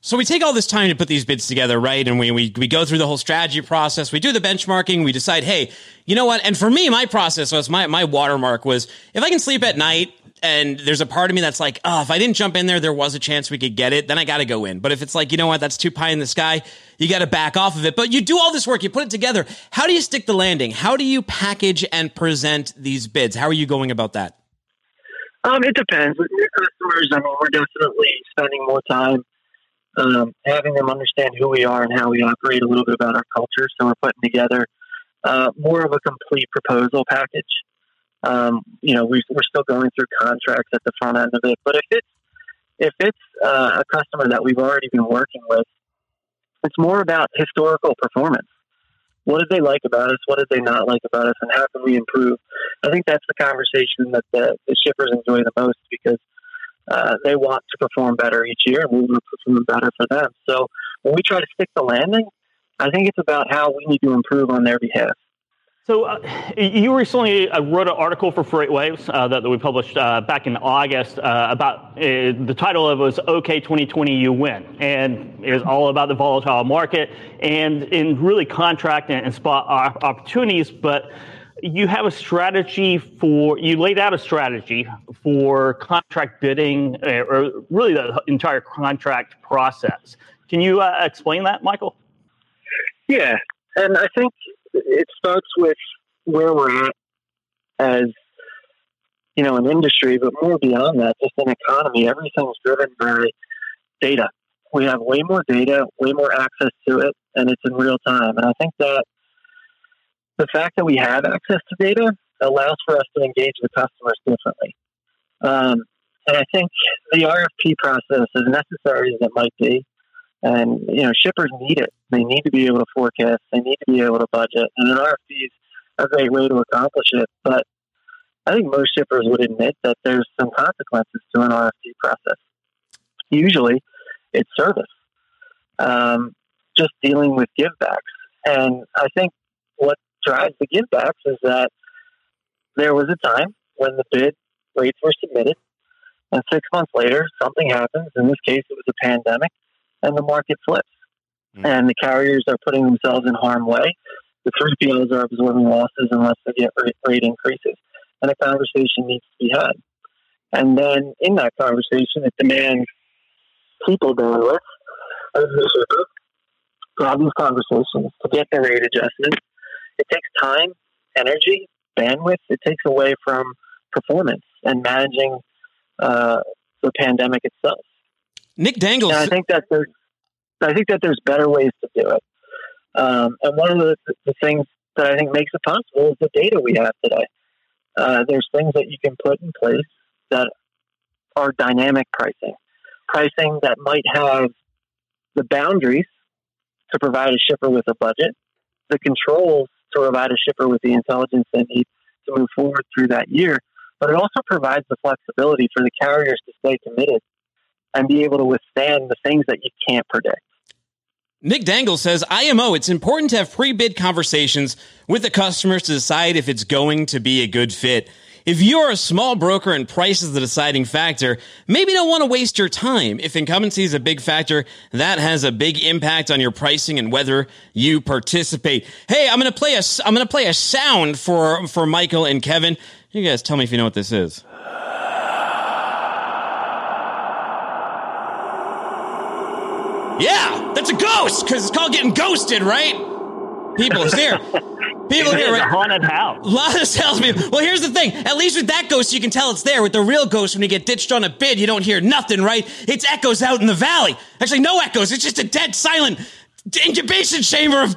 So we take all this time to put these bids together, right? And we, we, we go through the whole strategy process. We do the benchmarking. We decide, hey, you know what? And for me, my process was my, my watermark was if I can sleep at night and there's a part of me that's like, oh, if I didn't jump in there, there was a chance we could get it. Then I got to go in. But if it's like, you know what? That's too pie in the sky. You got to back off of it. But you do all this work. You put it together. How do you stick the landing? How do you package and present these bids? How are you going about that? Um, it depends. With new customers, I mean, we're definitely spending more time um, having them understand who we are and how we operate, a little bit about our culture. So we're putting together uh, more of a complete proposal package. Um, you know, we, are still going through contracts at the front end of it, but if it's if it's uh, a customer that we've already been working with, it's more about historical performance. What did they like about us? What did they not like about us? And how can we improve? I think that's the conversation that the, the shippers enjoy the most because uh, they want to perform better each year, and we want to perform better for them. So when we try to stick the landing, I think it's about how we need to improve on their behalf. So, uh, you recently uh, wrote an article for FreightWaves uh, that, that, we published uh, back in August uh, about the title of it was "OK 2020, You Win," and it was all about the volatile market and in really contract and, and spot opportunities. But you have a strategy for you laid out a strategy for contract bidding, uh, or really the entire contract process. Can you uh, explain that, Michael? Yeah, and I think it starts with where we're at as you know an industry, but more beyond that, just an economy. Everything's driven by data. We have way more data, way more access to it, and it's in real time. And I think that the fact that we have access to data allows for us to engage with customers differently. Um, and I think the RFP process, as necessary as it might be, and you know, shippers need it. They need to be able to forecast. They need to be able to budget. And an RFP is a great way to accomplish it. But I think most shippers would admit that there's some consequences to an RFP process. Usually, it's service, um, just dealing with givebacks. And I think what drives the givebacks is that there was a time when the bid rates were submitted, and six months later, something happens. In this case, it was a pandemic and the market flips. Mm-hmm. And the carriers are putting themselves in harm way. The 3PLs are absorbing losses unless they get rate, increases. And a conversation needs to be had. And then in that conversation, it demands people bandwidth to have these conversations, to get the rate adjustment. It takes time, energy, bandwidth. It takes away from performance and managing uh, the pandemic itself. Nick Dangles. And I think that there's, I think that there's better ways to do it. Um, and one of the, the, things that I think makes it possible is the data we have today. Uh, there's things that you can put in place that are dynamic pricing, pricing that might have the boundaries to provide a shipper with a budget, the controls to provide a shipper with the intelligence they need to move forward through that year, but it also provides the flexibility for the carriers to stay committed and be able to withstand the things that you can't predict. Nick Dangle says, IMO, it's important to have pre bid conversations with the customers to decide if it's going to be a good fit. If you're a small broker and price is the deciding factor, maybe don't want to waste your time. If incumbency is a big factor, that has a big impact on your pricing and whether you participate. Hey, I'm going to play a, I'm going to play a sound for, for Michael and Kevin. You guys tell me if you know what this is. Yeah, that's a ghost because it's called getting ghosted, right? People, it's here. (laughs) People It right? a haunted house. A (laughs) lot of salespeople. Well, here's the thing. At least with that ghost, you can tell it's there. With the real ghost, when you get ditched on a bid, you don't hear nothing, right? It's echoes out in the valley. Actually, no echoes. It's just a dead, silent incubation chamber of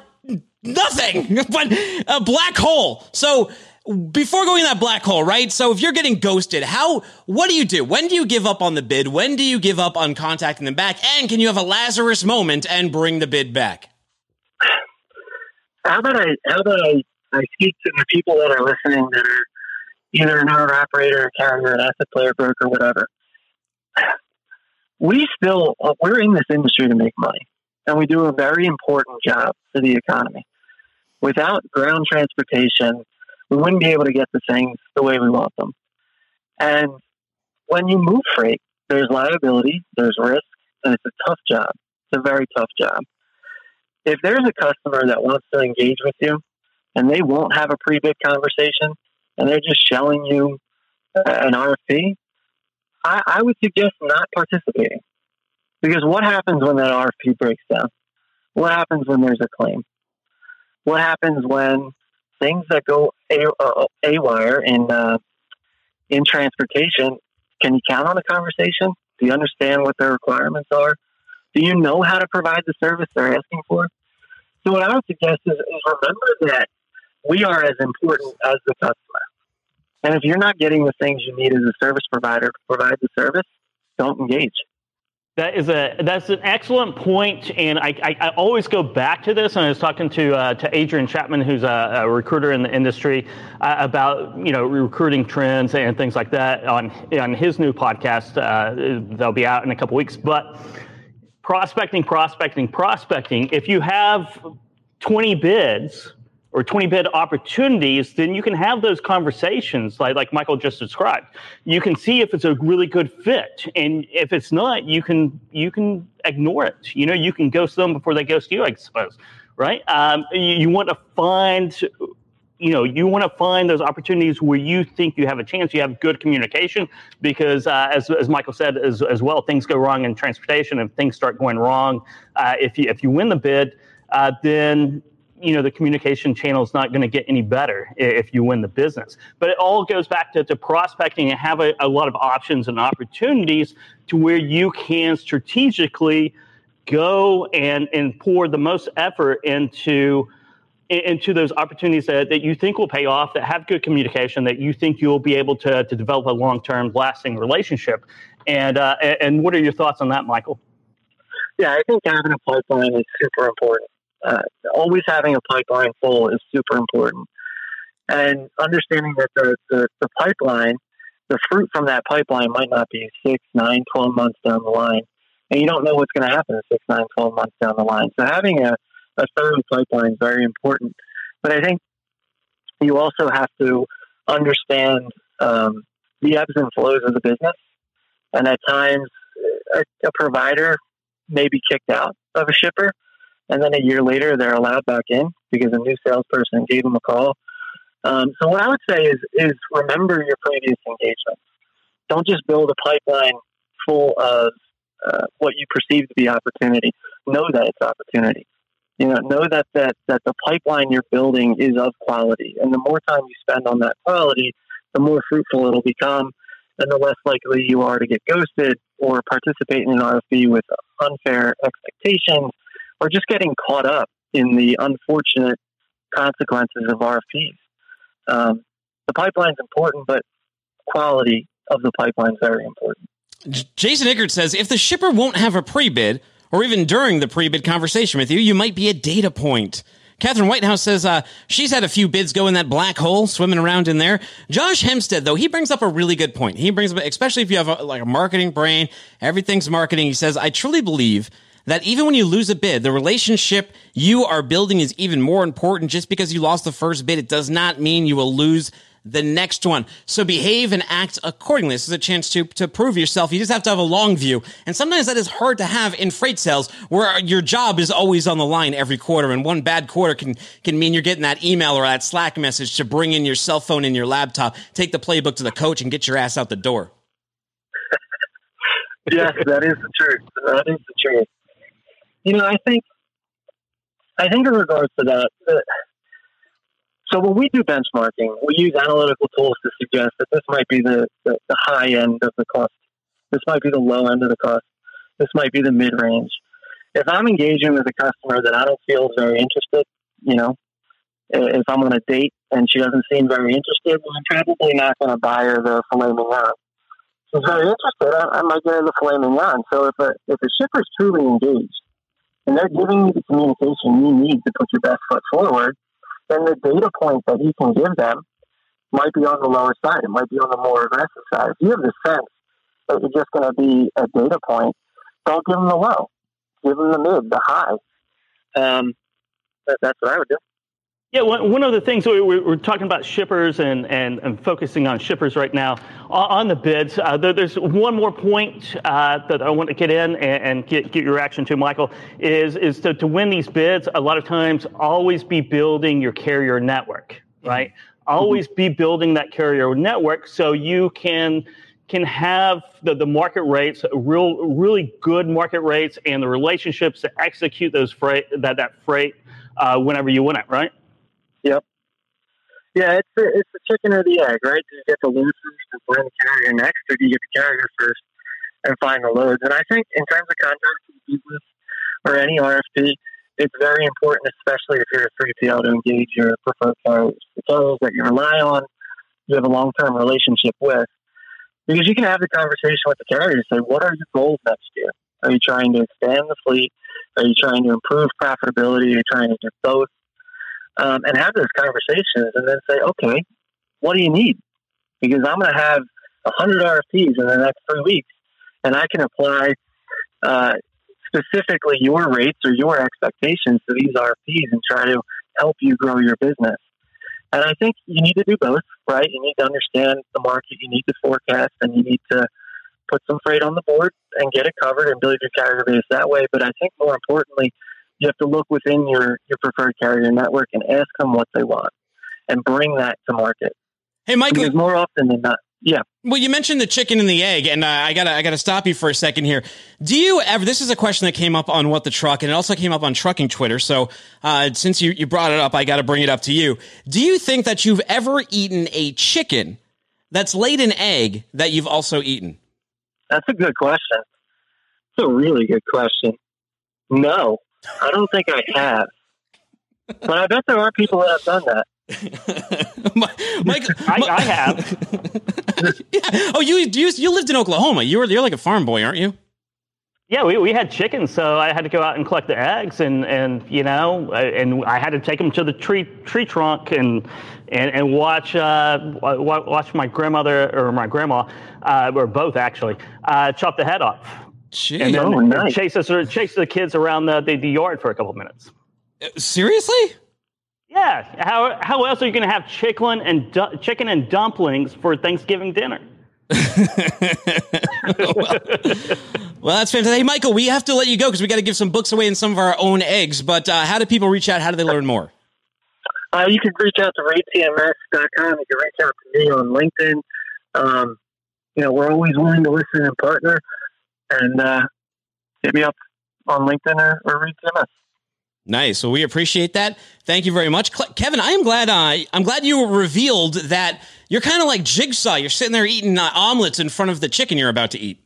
nothing (laughs) but a black hole. So before going in that black hole, right? So if you're getting ghosted, how, what do you do? When do you give up on the bid? When do you give up on contacting them back? And can you have a Lazarus moment and bring the bid back? How about I? How about I? I speak to the people that are listening that are either an owner operator, a carrier, an asset player, broker, whatever. We still uh, we're in this industry to make money, and we do a very important job for the economy. Without ground transportation, we wouldn't be able to get the things the way we want them. And when you move freight, there's liability, there's risk, and it's a tough job. It's a very tough job if there's a customer that wants to engage with you and they won't have a pre-bid conversation and they're just shelling you uh, an RFP, I, I would suggest not participating. Because what happens when that RFP breaks down? What happens when there's a claim? What happens when things that go a, uh, wire in uh, in transportation? Can you count on a conversation? Do you understand what their requirements are? Do you know how to provide the service they're asking for? So what I would suggest is, is remember that we are as important as the customer. And if you're not getting the things you need as a service provider to provide the service, don't engage. That is a that's an excellent point, and I, I, I always go back to this. And I was talking to uh, to Adrian Chapman, who's a, a recruiter in the industry, uh, about you know recruiting trends and things like that on on his new podcast. Uh, they'll be out in a couple weeks, but prospecting, prospecting, prospecting. If you have 20 bids or 20 bid opportunities, then you can have those conversations like, like Michael just described. You can see if it's a really good fit. And if it's not, you can you can ignore it. You know, you can ghost them before they ghost you, I suppose. Right? Um, you, you want to find you know you want to find those opportunities where you think you have a chance you have good communication because uh, as, as michael said as, as well things go wrong in transportation and things start going wrong uh, if you if you win the bid uh, then you know the communication channel is not going to get any better if you win the business. But it all goes back to, to prospecting and have a, a lot of options and opportunities to where you can strategically go and and pour the most effort into into those opportunities that, that you think will pay off, that have good communication, that you think you'll be able to, to develop a long term, lasting relationship. And, uh, and what are your thoughts on that, Michael? Yeah, I think having a pipeline is super important. Uh, always having a pipeline full is super important. And understanding that the, the, the pipeline, the fruit from that pipeline might not be six, nine, 12 months down the line. And you don't know what's going to happen six, nine, 12 months down the line. So having a, a thorough pipeline is very important. But I think you also have to understand um, the ebbs and flows of the business. And at times, a, a, provider may be kicked out of a shipper, and then a year later, they're allowed back in because a new salesperson gave them a call. Um, so what I would say is is remember your previous engagements. Don't just build a pipeline full of uh, what you perceive to be opportunity. Know that it's opportunity you know, know that, that, that the pipeline you're building is of quality. And the more time you spend on that quality, the more fruitful it'll become, and the less likely you are to get ghosted or participate in an RFP with unfair expectations or just getting caught up in the unfortunate consequences of RFPs. Um, the pipeline's important, but quality of the pipeline is very important. Jason Ickert says if the shipper won't have a pre bid, or even during the pre bid conversation with you, you might be a data point. Catherine Whitehouse says uh, she's had a few bids go in that black hole, swimming around in there. Josh Hempstead, though, he brings up a really good point. He brings up, especially if you have a, like a marketing brain, everything's marketing. He says, I truly believe that even when you lose a bid, the relationship you are building is even more important. Just because you lost the first bid, it does not mean you will lose the next one. So behave and act accordingly. This is a chance to, to prove yourself. You just have to have a long view. And sometimes that is hard to have in freight sales where your job is always on the line every quarter. And one bad quarter can, can mean you're getting that email or that Slack message to bring in your cell phone and your laptop, take the playbook to the coach and get your ass out the door. (laughs) yes, that is the truth. That is the truth. You know, I think, I think in regards to that, that so when we do benchmarking, we use analytical tools to suggest that this might be the, the, the, high end of the cost. This might be the low end of the cost. This might be the mid range. If I'm engaging with a customer that I don't feel very interested, you know, if I'm on a date and she doesn't seem very interested, well, I'm probably not going to buy her the filet mignon. She's very interested, I, I might get her the filet mignon. So if a, if a shipper's truly engaged and they're giving you the communication you need to put your best foot forward, then the data point that you can give them might be on the lower side. It might be on the more aggressive side. If you have the sense that you're just going to be a data point, don't give them the low. Give them the mid, the high. Um, that, that's what I would do. Yeah, one of the things we, we're talking about shippers and, and, and focusing on shippers right now on the bids. Uh, there's one more point uh, that I want to get in and, and, get, get your reaction to, Michael, is, is to, to win these bids, a lot of times always be building your carrier network, mm-hmm. right? Mm-hmm. Always be building that carrier network so you can can have the, the market rates, real really good market rates, and the relationships to execute those freight that that freight uh, whenever you win it, right? Yeah, it's the, it's the chicken or the egg, right? Do you get the load first and find the carrier next, or do you get the carrier first and find the loads? And I think in terms of contracts business or any RFP, it's very important, especially if you're a 3PL, to engage your preferred carriers, the carriers that you rely on, you have a long-term relationship with, because you can have the conversation with the carrier and say, what are your goals next year? Are you trying to expand the fleet? Are you trying to improve profitability? Are you trying to do both? Um, and have those conversations and then say, okay, what do you need? Because I'm going to have 100 RFPs in the next three weeks, and I can apply uh, specifically your rates or your expectations to these RFPs and try to help you grow your business. And I think you need to do both, right? You need to understand the market, you need to forecast, and you need to put some freight on the board and get it covered and build your carrier base that way. But I think more importantly, you have to look within your, your preferred carrier network and ask them what they want and bring that to market. Hey, Michael. Because more often than not, yeah. Well, you mentioned the chicken and the egg, and uh, I gotta I gotta stop you for a second here. Do you ever? This is a question that came up on what the truck, and it also came up on trucking Twitter. So uh, since you you brought it up, I got to bring it up to you. Do you think that you've ever eaten a chicken that's laid an egg that you've also eaten? That's a good question. It's a really good question. No, I don't think I have, but I bet there are people that have done that. (laughs) Mike, I, I have. yeah. (laughs) Oh, you, you you lived in Oklahoma. You were you're like a farm boy, aren't you? Yeah, we, we had chickens, so I had to go out and collect the eggs, and, and you know, and I had to take them to the tree tree trunk and and, and watch uh, watch my grandmother or my grandma, uh, or both actually, uh, chop the head off. Jeez. And then Oh, nice. chase us chase the kids around the, the, the yard for a couple minutes. Seriously? Yeah, how how else are you going to have chicken and du- chicken and dumplings for Thanksgiving dinner? (laughs) well, well, that's fantastic. Hey, Michael, we have to let you go because we got to give some books away and some of our own eggs. But uh, how do people reach out? How do they learn more? Uh, you can reach out to reedtms.com. You can reach out to me on LinkedIn. Um, you know, we're always willing to listen and partner. And uh, hit me up on LinkedIn or, or Reed TMS. Nice. Well, we appreciate that. Thank you very much, Cle- Kevin. I am glad. Uh, I'm glad you revealed that you're kind of like Jigsaw. You're sitting there eating uh, omelets in front of the chicken you're about to eat.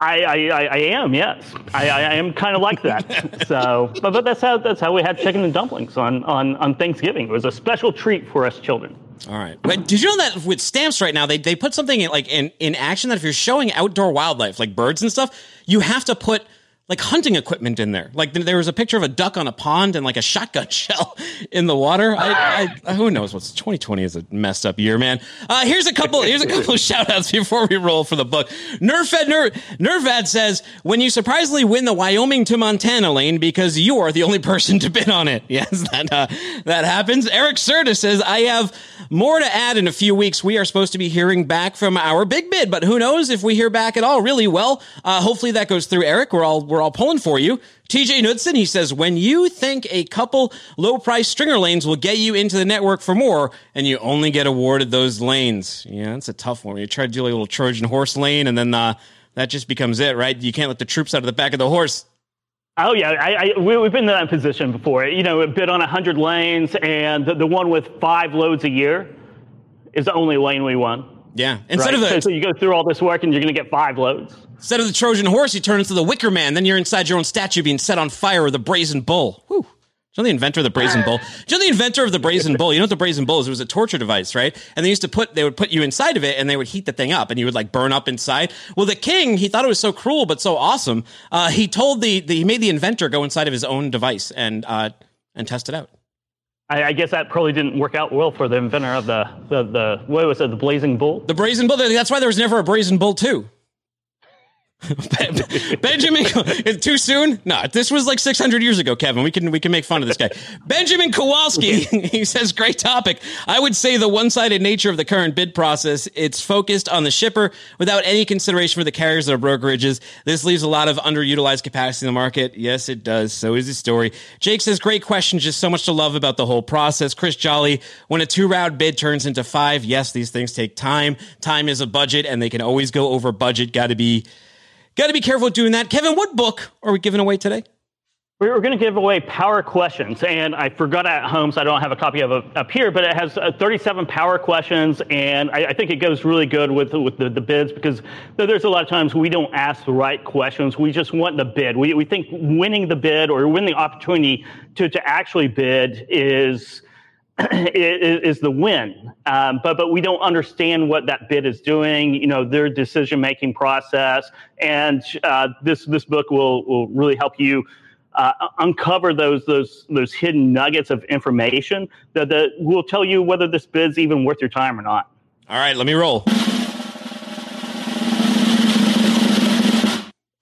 I, I, I I am, yes. I, I am kind of like that. (laughs) So, but, but that's how that's how we had chicken and dumplings on, on, on Thanksgiving. It was a special treat for us children. All right. But did you know that with stamps right now, they, they put something in, like in, in action that if you're showing outdoor wildlife, like birds and stuff, you have to put like hunting equipment in there. Like there was a picture of a duck on a pond and like a shotgun (laughs) shell in the water. I, I who knows what's 2020 is a messed up year, man. Uh, here's a couple. Here's a couple of (laughs) shout outs before we roll for the book. Nerfed Ner, Nervad says when you surprisingly win the Wyoming to Montana lane because you are the only person to bid on it. (laughs) Yes, that uh, that happens. Eric Serta says I have more to add in a few weeks. We are supposed to be hearing back from our big bid, but who knows if we hear back at all? Really well. Uh, hopefully that goes through. Eric, we're all we're all pulling for you. TJ Knudsen, he says, when you think a couple low price stringer lanes will get you into the network for more, and you only get awarded those lanes. Yeah, that's a tough one. You try to do like a little Trojan horse lane, and then uh, that just becomes it, right? You can't let the troops out of the back of the horse. Oh yeah, I, I, we, have been in that position before. You know, a bid on hundred lanes, and the, the, one with five loads a year is the only lane we won. Yeah, instead right? of the so, so you go through all this work, and you're going to get five loads. Instead of the Trojan horse, you turn into the Wicker Man. Then you're inside your own statue being set on fire with a brazen bull. Whew. You know the inventor of the brazen bull? Do you know the inventor of the brazen bull? You know what the brazen bull is? It was a torture device, right? And they used to put, they would put you inside of it and they would heat the thing up and you would like burn up inside. Well, the king, he thought it was so cruel but so awesome. Uh, he told the, the, he made the inventor go inside of his own device and, uh, and test it out. I, I, guess that probably didn't work out well for the inventor of the, the, the what was it, the blazing bull? The brazen bull. That's why there was never a brazen bull too. Benjamin, too soon? No, this was like 600 years ago, Kevin. We can we can make fun of this guy. Benjamin Kowalski, (laughs) he says, great topic. I would say the one-sided nature of the current bid process, it's focused on the shipper without any consideration for the carriers or brokerages. This leaves a lot of underutilized capacity in the market. Yes, it does. So is the story. Jake says, great question. Just so much to love about the whole process. Chris Jolly, when a two-round bid turns into five, yes, these things take time. Time is a budget, and they can always go over budget. Got to be Got to be careful doing that. Kevin, what book are we giving away today? We're going to give away power questions, and I forgot at home, so I don't have a copy of it up here. But it has uh, 37 power questions, and I, think it goes really good with with the, the, bids because there's a lot of times we don't ask the right questions. We just want the bid. We we think winning the bid or winning the opportunity to to actually bid is (clears throat) is, is the win. Um, but but we don't understand what that bid is doing. You know their decision making process, and uh, this this book will will really help you. Uh, uncover those those those hidden nuggets of information that, that will tell you whether this bid's even worth your time or not. All right, let me roll.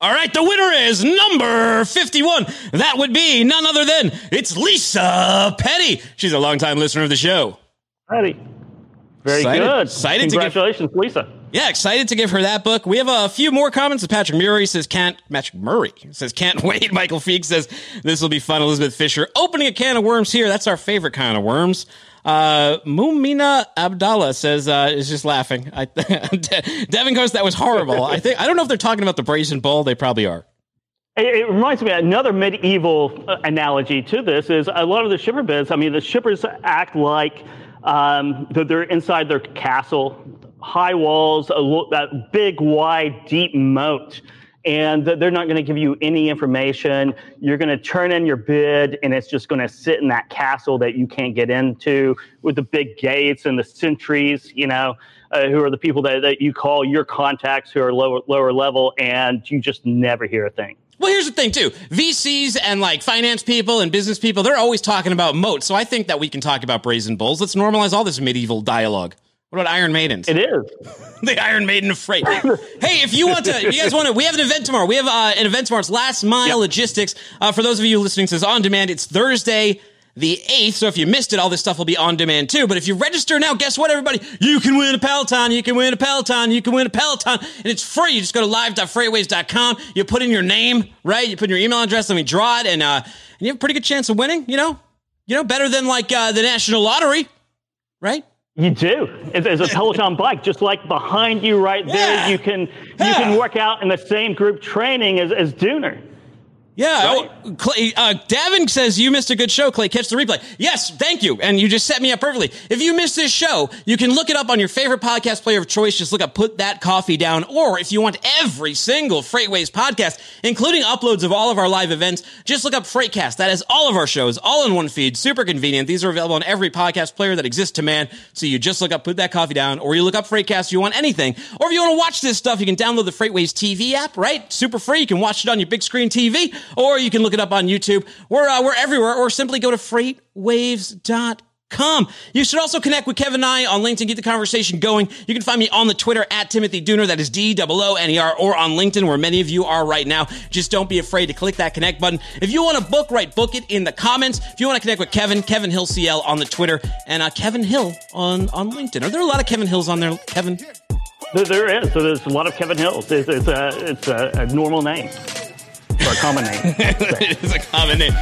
All right, the winner is number 51. That would be none other than it's Lisa Petty. She's a longtime listener of the show. Petty. Very excited, good. Excited Congratulations, to give, Lisa. Yeah, excited to give her that book. We have a few more comments. Patrick Murray says can't Patrick Murray says can't wait. (laughs) Michael Feek says this will be fun. Elizabeth Fisher opening a can of worms here. That's our favorite kind of worms. Uh, Mumina Abdallah says uh, is just laughing. I, (laughs) Devin goes, that was horrible. I think I don't know if they're talking about the brazen bull. They probably are. It, reminds me another medieval uh, analogy to this is a lot of the shipper bids. I mean, the shippers act like um, they're inside their castle, high walls, a, that big, wide, deep moat and they're not going to give you any information. You're going to turn in your bid, and it's just going to sit in that castle that you can't get into with the big gates and the sentries, you know, uh, who are the people that, that you call your contacts who are lower, lower level, and you just never hear a thing. Well, here's the thing too. VCs and like finance people and business people, they're always talking about moats. So I think that we can talk about brazen bulls. Let's normalize all this medieval dialogue. What about Iron Maidens? It is (laughs) the Iron Maiden of freight. hey, if you want to, if you guys want to, we have an event tomorrow. We have uh, an event tomorrow. It's Last Mile yep. Logistics. Uh, for those of you listening to this on demand, it's Thursday the 8th. So if you missed it, all this stuff will be on demand too. But if you register now, guess what, everybody? You can win a Peloton. You can win a Peloton. You can win a Peloton. And it's free. You just go to live.freightwaves.com. You put in your name, right? You put in your email address. Let me draw it. And, uh, and you have a pretty good chance of winning, you know? You know, better than like, uh, the national lottery, right? You do. There's a Peloton bike just like behind you right there. Yeah. You can you yeah. can work out in the same group training as, as Dooner. Yeah, Right? Clay, uh, Davin says you missed a good show, Clay. Catch the replay. Yes, thank you, and you just set me up perfectly. If you missed this show, you can look it up on your favorite podcast player of choice. Just look up "Put That Coffee Down," or if you want every single FreightWaves podcast, including uploads of all of our live events, just look up Freightcast. That has all of our shows, all in one feed. Super convenient. These are available on every podcast player that exists to man. So you just look up "Put That Coffee Down," or you look up Freightcast. If you want anything, or if you want to watch this stuff, you can download the FreightWaves TV app. Right, super free. You can watch it on your big screen TV, or you can look it up on YouTube. We're uh, we're everywhere, or simply go to freightwaves.com. You should also connect with Kevin and I on LinkedIn, get the conversation going. You can find me on the Twitter at Timothy Dooner, that is D O O N E R, or on LinkedIn, where many of you are right now. Just don't be afraid to click that connect button. If you want to book, right, book it in the comments. If you want to connect with Kevin, Kevin Hill CL on the Twitter, and uh, Kevin Hill on, on LinkedIn. Are there a lot of Kevin Hills on there, Kevin? There, there is. So there's a lot of Kevin Hills. It's, it's a it's a, a normal name or a common name. (laughs) it is a common name.